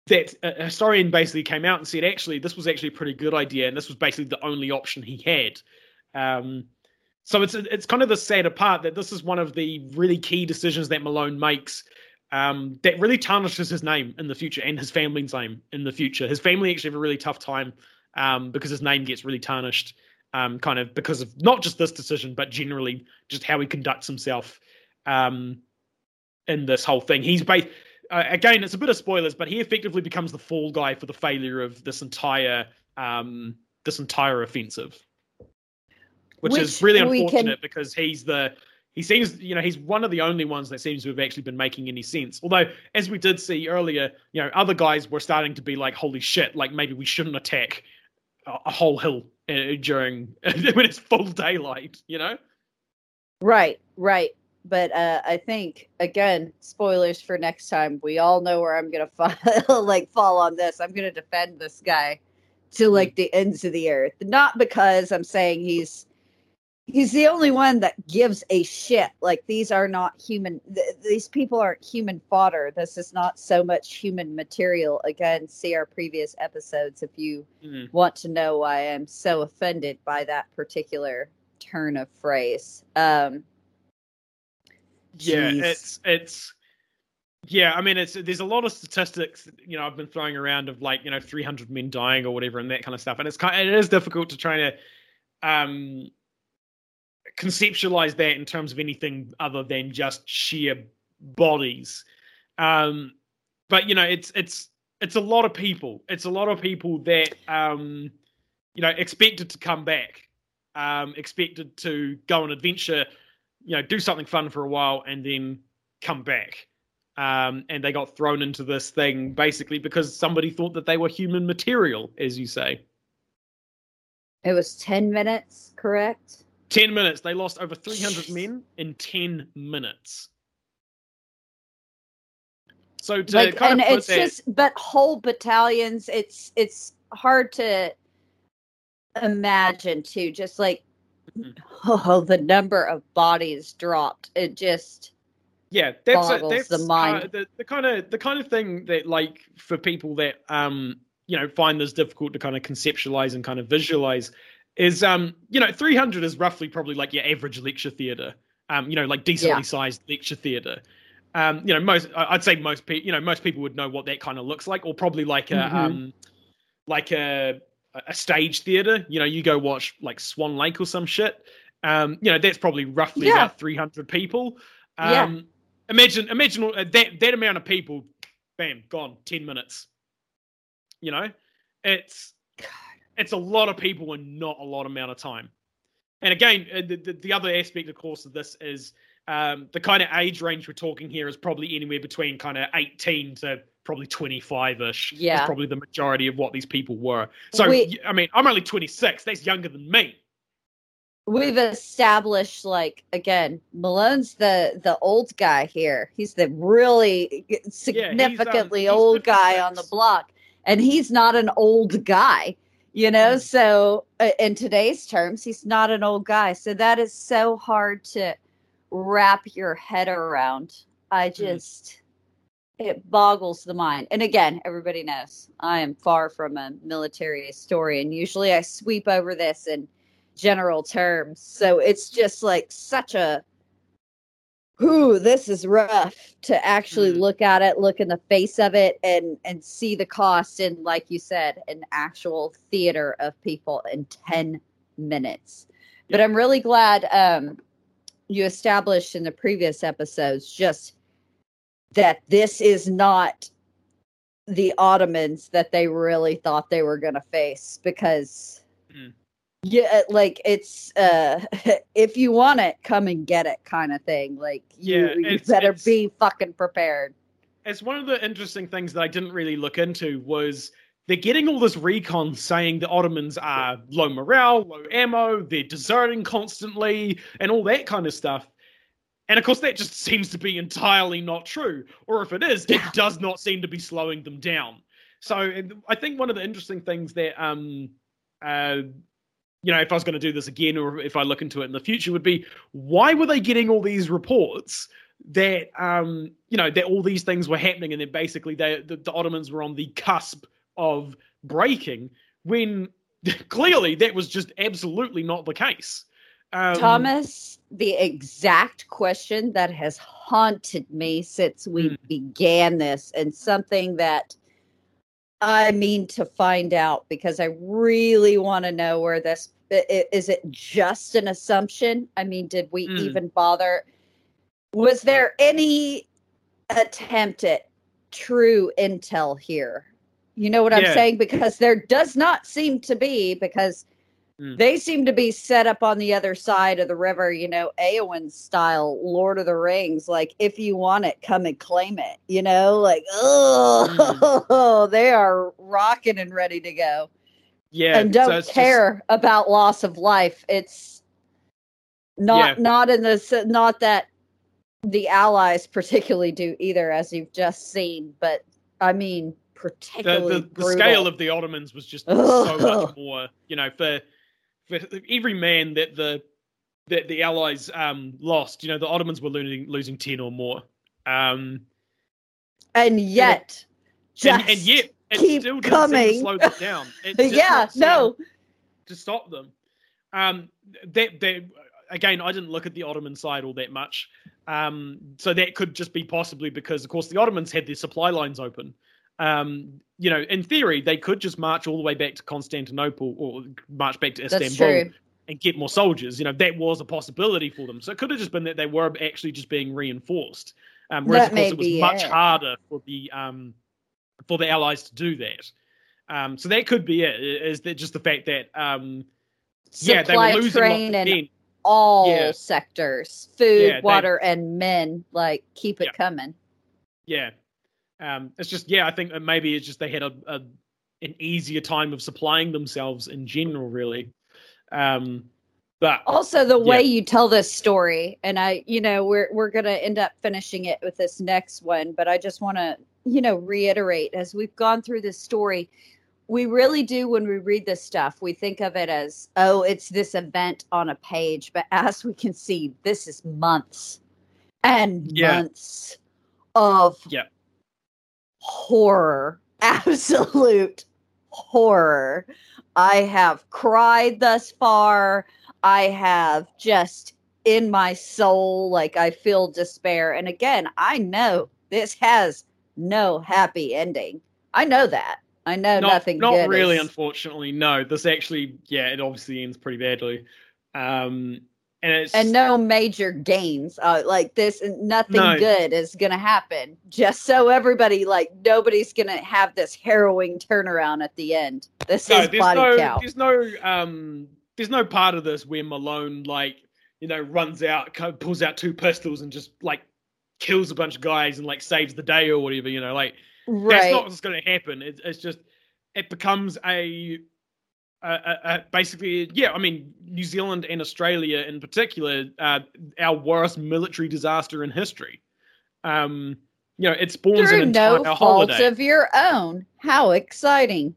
that a historian basically came out and said actually this was actually a pretty good idea, and this was basically the only option he had. Um, so it's it's kind of the sadder part that this is one of the really key decisions that Malone makes um, that really tarnishes his name in the future and his family's name in the future. His family actually have a really tough time um, because his name gets really tarnished, um, kind of because of not just this decision, but generally just how he conducts himself um, in this whole thing. He's based. Uh, again, it's a bit of spoilers, but he effectively becomes the fall guy for the failure of this entire um, this entire offensive, which, is really we can- unfortunate because he's the he seems you know he's one of the only ones that seems to have actually been making any sense. Although, as we did see earlier, you know other guys were starting to be like, "Holy shit!" Like maybe we shouldn't attack a, a whole hill uh, during [laughs] when it's full daylight. You know? Right, right. But uh, I think again, spoilers for next time. We all know where I'm gonna [laughs] fall, like fall on this. I'm gonna defend this guy to like the ends of the earth. Not because I'm saying he's he's the only one that gives a shit. Like these are not human. Th- these people aren't human fodder. This is not so much human material. Again, see our previous episodes if you Mm. want to know why I'm so offended by that particular turn of phrase. Um, Yeah, Jeez. it's it's yeah. I mean, it's there's a lot of statistics you know I've been throwing around of like you know 300 men dying or whatever and that kind of stuff, and it's kind it is difficult to try to um, conceptualize that in terms of anything other than just sheer bodies. Um, but you know, it's it's it's a lot of people. It's a lot of people that um, you know expected to come back, um, expected to go on adventure, you know, do something fun for a while, and then come back. Um, and they got thrown into this thing basically because somebody thought that they were human material, as you say. It was 10 minutes, correct? 10 minutes. They lost over 300 men in 10 minutes. So to like, and it's that, just, but whole battalions, it's, it's hard to imagine too, just like, Mhm. oh, the number of bodies dropped. It just, yeah, that's a, that's the mind. Uh, the, the kind of the kind of thing that like for people that um you know find this difficult to kind of conceptualize and kind of visualize is um you know 300 is roughly probably like your average lecture theater um you know like decently Yeah. sized lecture theater um you know most i'd say most people you know most people would know what that kind of looks like or probably like a Mhm. um like a a stage theater you know you go watch like swan lake or some shit um you know that's probably roughly Yeah. about 300 people um Yeah. imagine imagine uh, that that amount of people bam gone 10 minutes you know it's it's a lot of people in not a lot amount of time. And again uh, the, the, the other aspect of course of this is um, the kind of age range we're talking here is probably anywhere between kind of 18 to probably 25ish Yeah. is probably the majority of what these people were. So We- i mean i'm only 26 that's younger than me. We've established like again malone's the the old guy here. He's the really significantly um, he's old guy on the block. And he's not an old guy you know Mm. so uh, in today's terms he's not an old guy so that is so hard to wrap your head around i Mm. just it boggles the mind and again everybody knows i am far from a military historian usually i sweep over this in general terms. So it's just like such a whoo, this is rough to actually Mhm. look at it, look in the face of it and and see the cost in like you said, an actual theater of people in 10 minutes. But Yeah. I'm really glad um you established in the previous episodes just that this is not the Ottomans that they really thought they were going to face because Mm. Yeah, like it's uh [laughs] if you want it, come and get it kind of thing. Like you, Yeah, you better be fucking prepared. it's one of the interesting things that I didn't really look into was they're getting all this recon saying the Ottomans are low morale, low ammo, they're deserting constantly, and all that kind of stuff. And of course, that just [laughs] seems to be entirely not true. Or if it is, Yeah. it does not seem to be slowing them down. So I think one of the interesting things that, um, uh, you know, if I was going to do this again or if I look into it in the future, would be why were they getting all these reports that um you know that all these things were happening and then basically they the, the ottomans were on the cusp of breaking when [laughs] clearly that was just absolutely not the case um, Thomas, the exact question that has haunted me since we Hmm. began this, and something that I mean to find out because I really want to know where this is. It just an assumption? I mean, did we Hmm. even bother? Was there any attempt at true intel here? You know what I'm saying? Because there does not seem to be, because Hmm. they seem to be set up on the other side of the river, you know, Eowyn style, Lord of the Rings. Like, if you want it, come and claim it, you know, like, oh, [laughs] they are rocking and ready to go yeah and don't just- care about loss of life. It's not, Yeah. not in this, not that the allies particularly do either, as you've just seen, but I mean, particularly the, the brutal. scale of the ottomans was just so much more you know for every man that the that the allies um lost you know the ottomans were losing losing 10 or more um and yet, just and, and yet it keep still coming. slow them down. [laughs] Yeah, no, to stop them. Um, that that again, I didn't look at the Ottoman side all that much. Um, so that could just be possibly because, of course, the Ottomans had their supply lines open. Um, you know, in theory, they could just march all the way back to Constantinople or march back to Istanbul and get more soldiers. You know, that was a possibility for them. So it could have just been that they were actually just being reinforced. Um, whereas, That of course, it was be much it. harder for the um, for the Allies to do that. Um, so that could be it. Is that just the fact that um, yeah, they were losing train and all Yeah. sectors food Yeah, they- water and men like keep it Yeah. coming Yeah. Um, it's just yeah, I think maybe it's just they had a, a an easier time of supplying themselves in general, really. Um, but also the Yeah. way you tell this story and i you know we're we're going to end up finishing it with this next one but i just want to you know reiterate as we've gone through this story we really do when we read this stuff we think of it as oh it's this event on a page but [laughs] as we can see this is months and Yeah. months of Yeah. Horror [laughs] absolute horror i have cried thus far I have just in my soul, like I feel despair. And again, I know this has no happy ending. I know that. I know not, nothing not really, is- unfortunately. No, this actually, yeah, it obviously ends pretty badly. Um, and it's and no major gains. Uh, like this, nothing No. good is going to happen. Just so everybody, like, nobody's going to have this harrowing turnaround at the end. This no, is there's body no, count. there's no, um, there's no part of this where Malone like, you know, runs out, pulls out two pistols and just like kills a bunch of guys and like saves the day or whatever. You know, like that's not what's going to happen. It's, it's just it becomes a, a, a, a basically yeah. I mean, New Zealand and Australia in particular, uh, our worst military disaster in history. Um, you know, it spawns Through an entire no fault holiday. of your own. How exciting.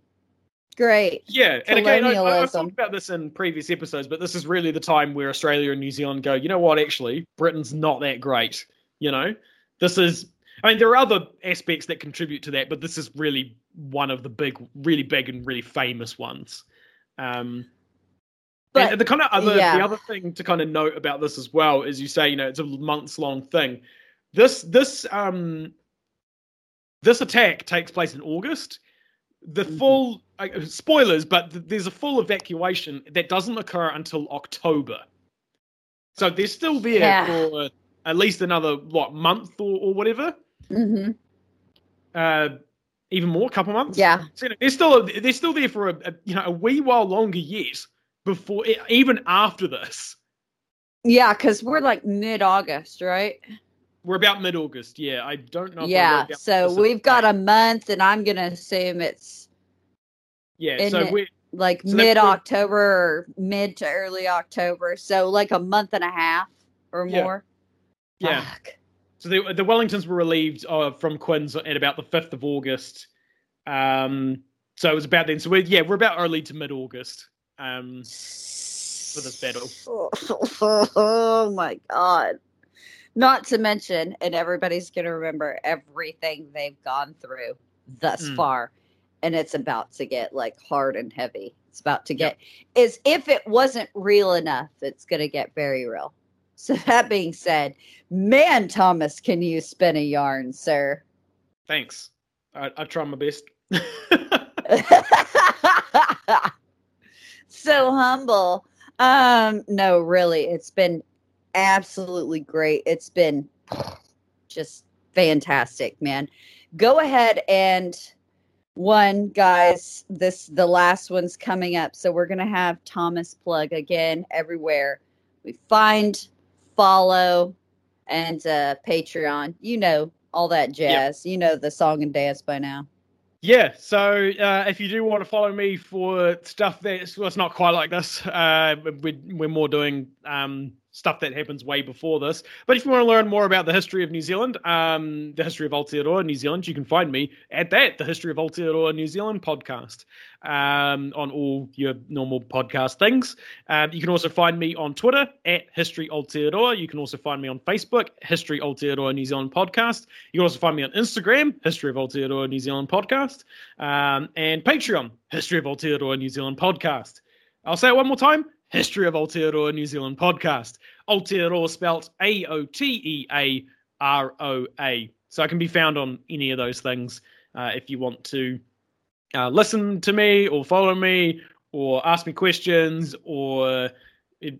Great. Yeah, and again, I, I- I've talked about this in previous episodes, but this is really the time where Australia and New Zealand go. You know what? Actually, Britain's not that great. You know, this is. I mean, there are other aspects that contribute to that, but this is really one of the big, really big and really famous ones. Um, But and the kind of other, yeah. the other thing to kind of note about this as well is you say, you know, it's a months long thing. This, this, um, this attack takes place in August. The Mhm. full uh, spoilers, but th- there's a full evacuation that doesn't occur until October. So they're still there Yeah. for at least another what month or, or whatever. hmm Uh, even more, couple months. Yeah. So, you know, they're still they're still there for a, a you know a wee while longer yet before even after this. Yeah, because we're like mid August, right? We're about mid August. Yeah, I don't know. yeah. So we've got a month, and I'm going to assume it's yeah. So we like So mid October, mid to early October. So like a month and a half or Yeah. more. yeah. Fuck. So the the Wellingtons were relieved uh, from Quinns at about the fifth of August. Um, so it was about then. So we're yeah we're about early to mid August. Um, this battle. [laughs] Oh my god. Not to mention, and everybody's going to remember everything they've gone through thus Mm. far. And it's about to get like hard and heavy. It's about to get, is if it wasn't real enough, it's going to get very real. [laughs] So that being said, man, Thomas, can you spin a yarn, sir? thanks. I I try my best. [laughs] so humble. Um, no, really, it's been absolutely great. It's been just fantastic, man. Go ahead and one, guys, this the last one's coming up. So we're gonna have Thomas plug again everywhere. We find, follow, and uh Patreon. You know all that jazz. You know the song and dance by now. Yeah, so uh, if you do want to follow me for stuff that's well, it's not quite like this, uh, we're, we're more doing um, stuff that happens way before this. But if you want to learn more about the history of New Zealand, um, the history of Aotearoa New Zealand, you can find me at that, the History of Aotearoa New Zealand podcast um, on all your normal podcast things. Um, you can also find me on Twitter at History Aotearoa. You can also find me on Facebook, History Aotearoa New Zealand podcast. You can also find me on Instagram, History of Aotearoa New Zealand podcast, um, and Patreon, History of Aotearoa New Zealand podcast. I'll say it one more time. History of Aotearoa New Zealand podcast. Aotearoa spelt A O T E A R O A. So I can be found on any of those things uh, if you want to uh, listen to me or follow me or ask me questions or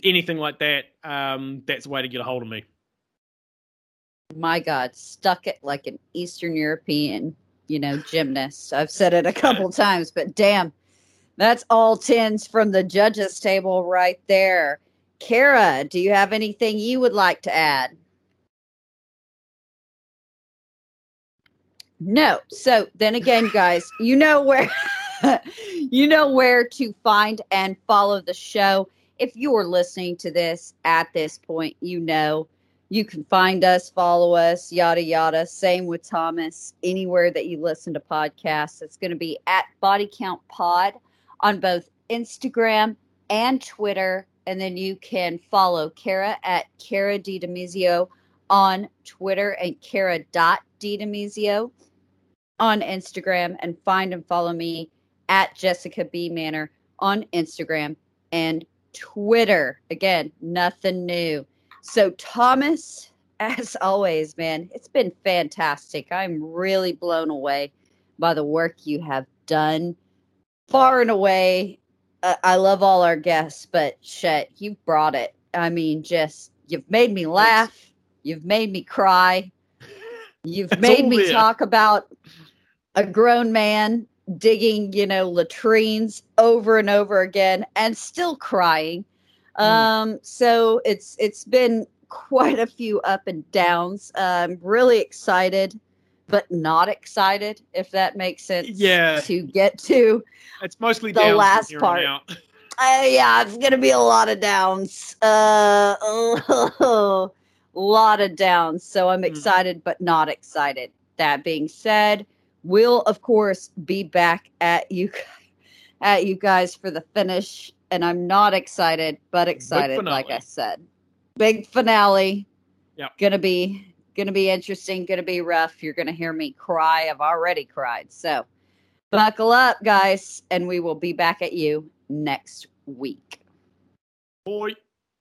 anything like that, um, that's the way to get a hold of me. My God, stuck it like an Eastern European, you know, gymnast. I've said it a couple [laughs] times, but damn, that's all tens from the judges table right there. Kara, do you have anything you would like to add? No. So then again, guys, you know where [laughs] you know where to find and follow the show. If you are listening to this at this point, you know you can find us, follow us, yada yada. Same with Thomas. Anywhere that you listen to podcasts, it's going to be at Body Count Pod on both Instagram and Twitter. And then you can follow Kara at Kara DiDemizio on Twitter and Kara.DiDemizio on Instagram and find and follow me at Jessica B Manor on Instagram and Twitter. Again, nothing new. So, Thomas, as always, man, it's been fantastic. I'm really blown away by the work you have done. Far and away, uh, I love all our guests, but shit, you brought it. I mean, just you've made me laugh, you've made me cry, you've [laughs] made me talk about a grown man digging, you know, latrines over and over again and still crying. Mm. Um, so it's it's been quite a few up and downs. I'm really excited, but not excited, if that makes sense. Yeah. To get to it's mostly the last part. Uh, yeah, it's gonna be a lot of downs. Uh, a [laughs] lot of downs. So I'm mm. excited, mm. but not excited. That being said, we'll of course be back at you at you guys for the finish and i'm not excited but excited like i said big finale yeah gonna be gonna be interesting gonna be rough. You're gonna hear me cry. I've already cried. So buckle up guys and we will be back at you next week. Boy.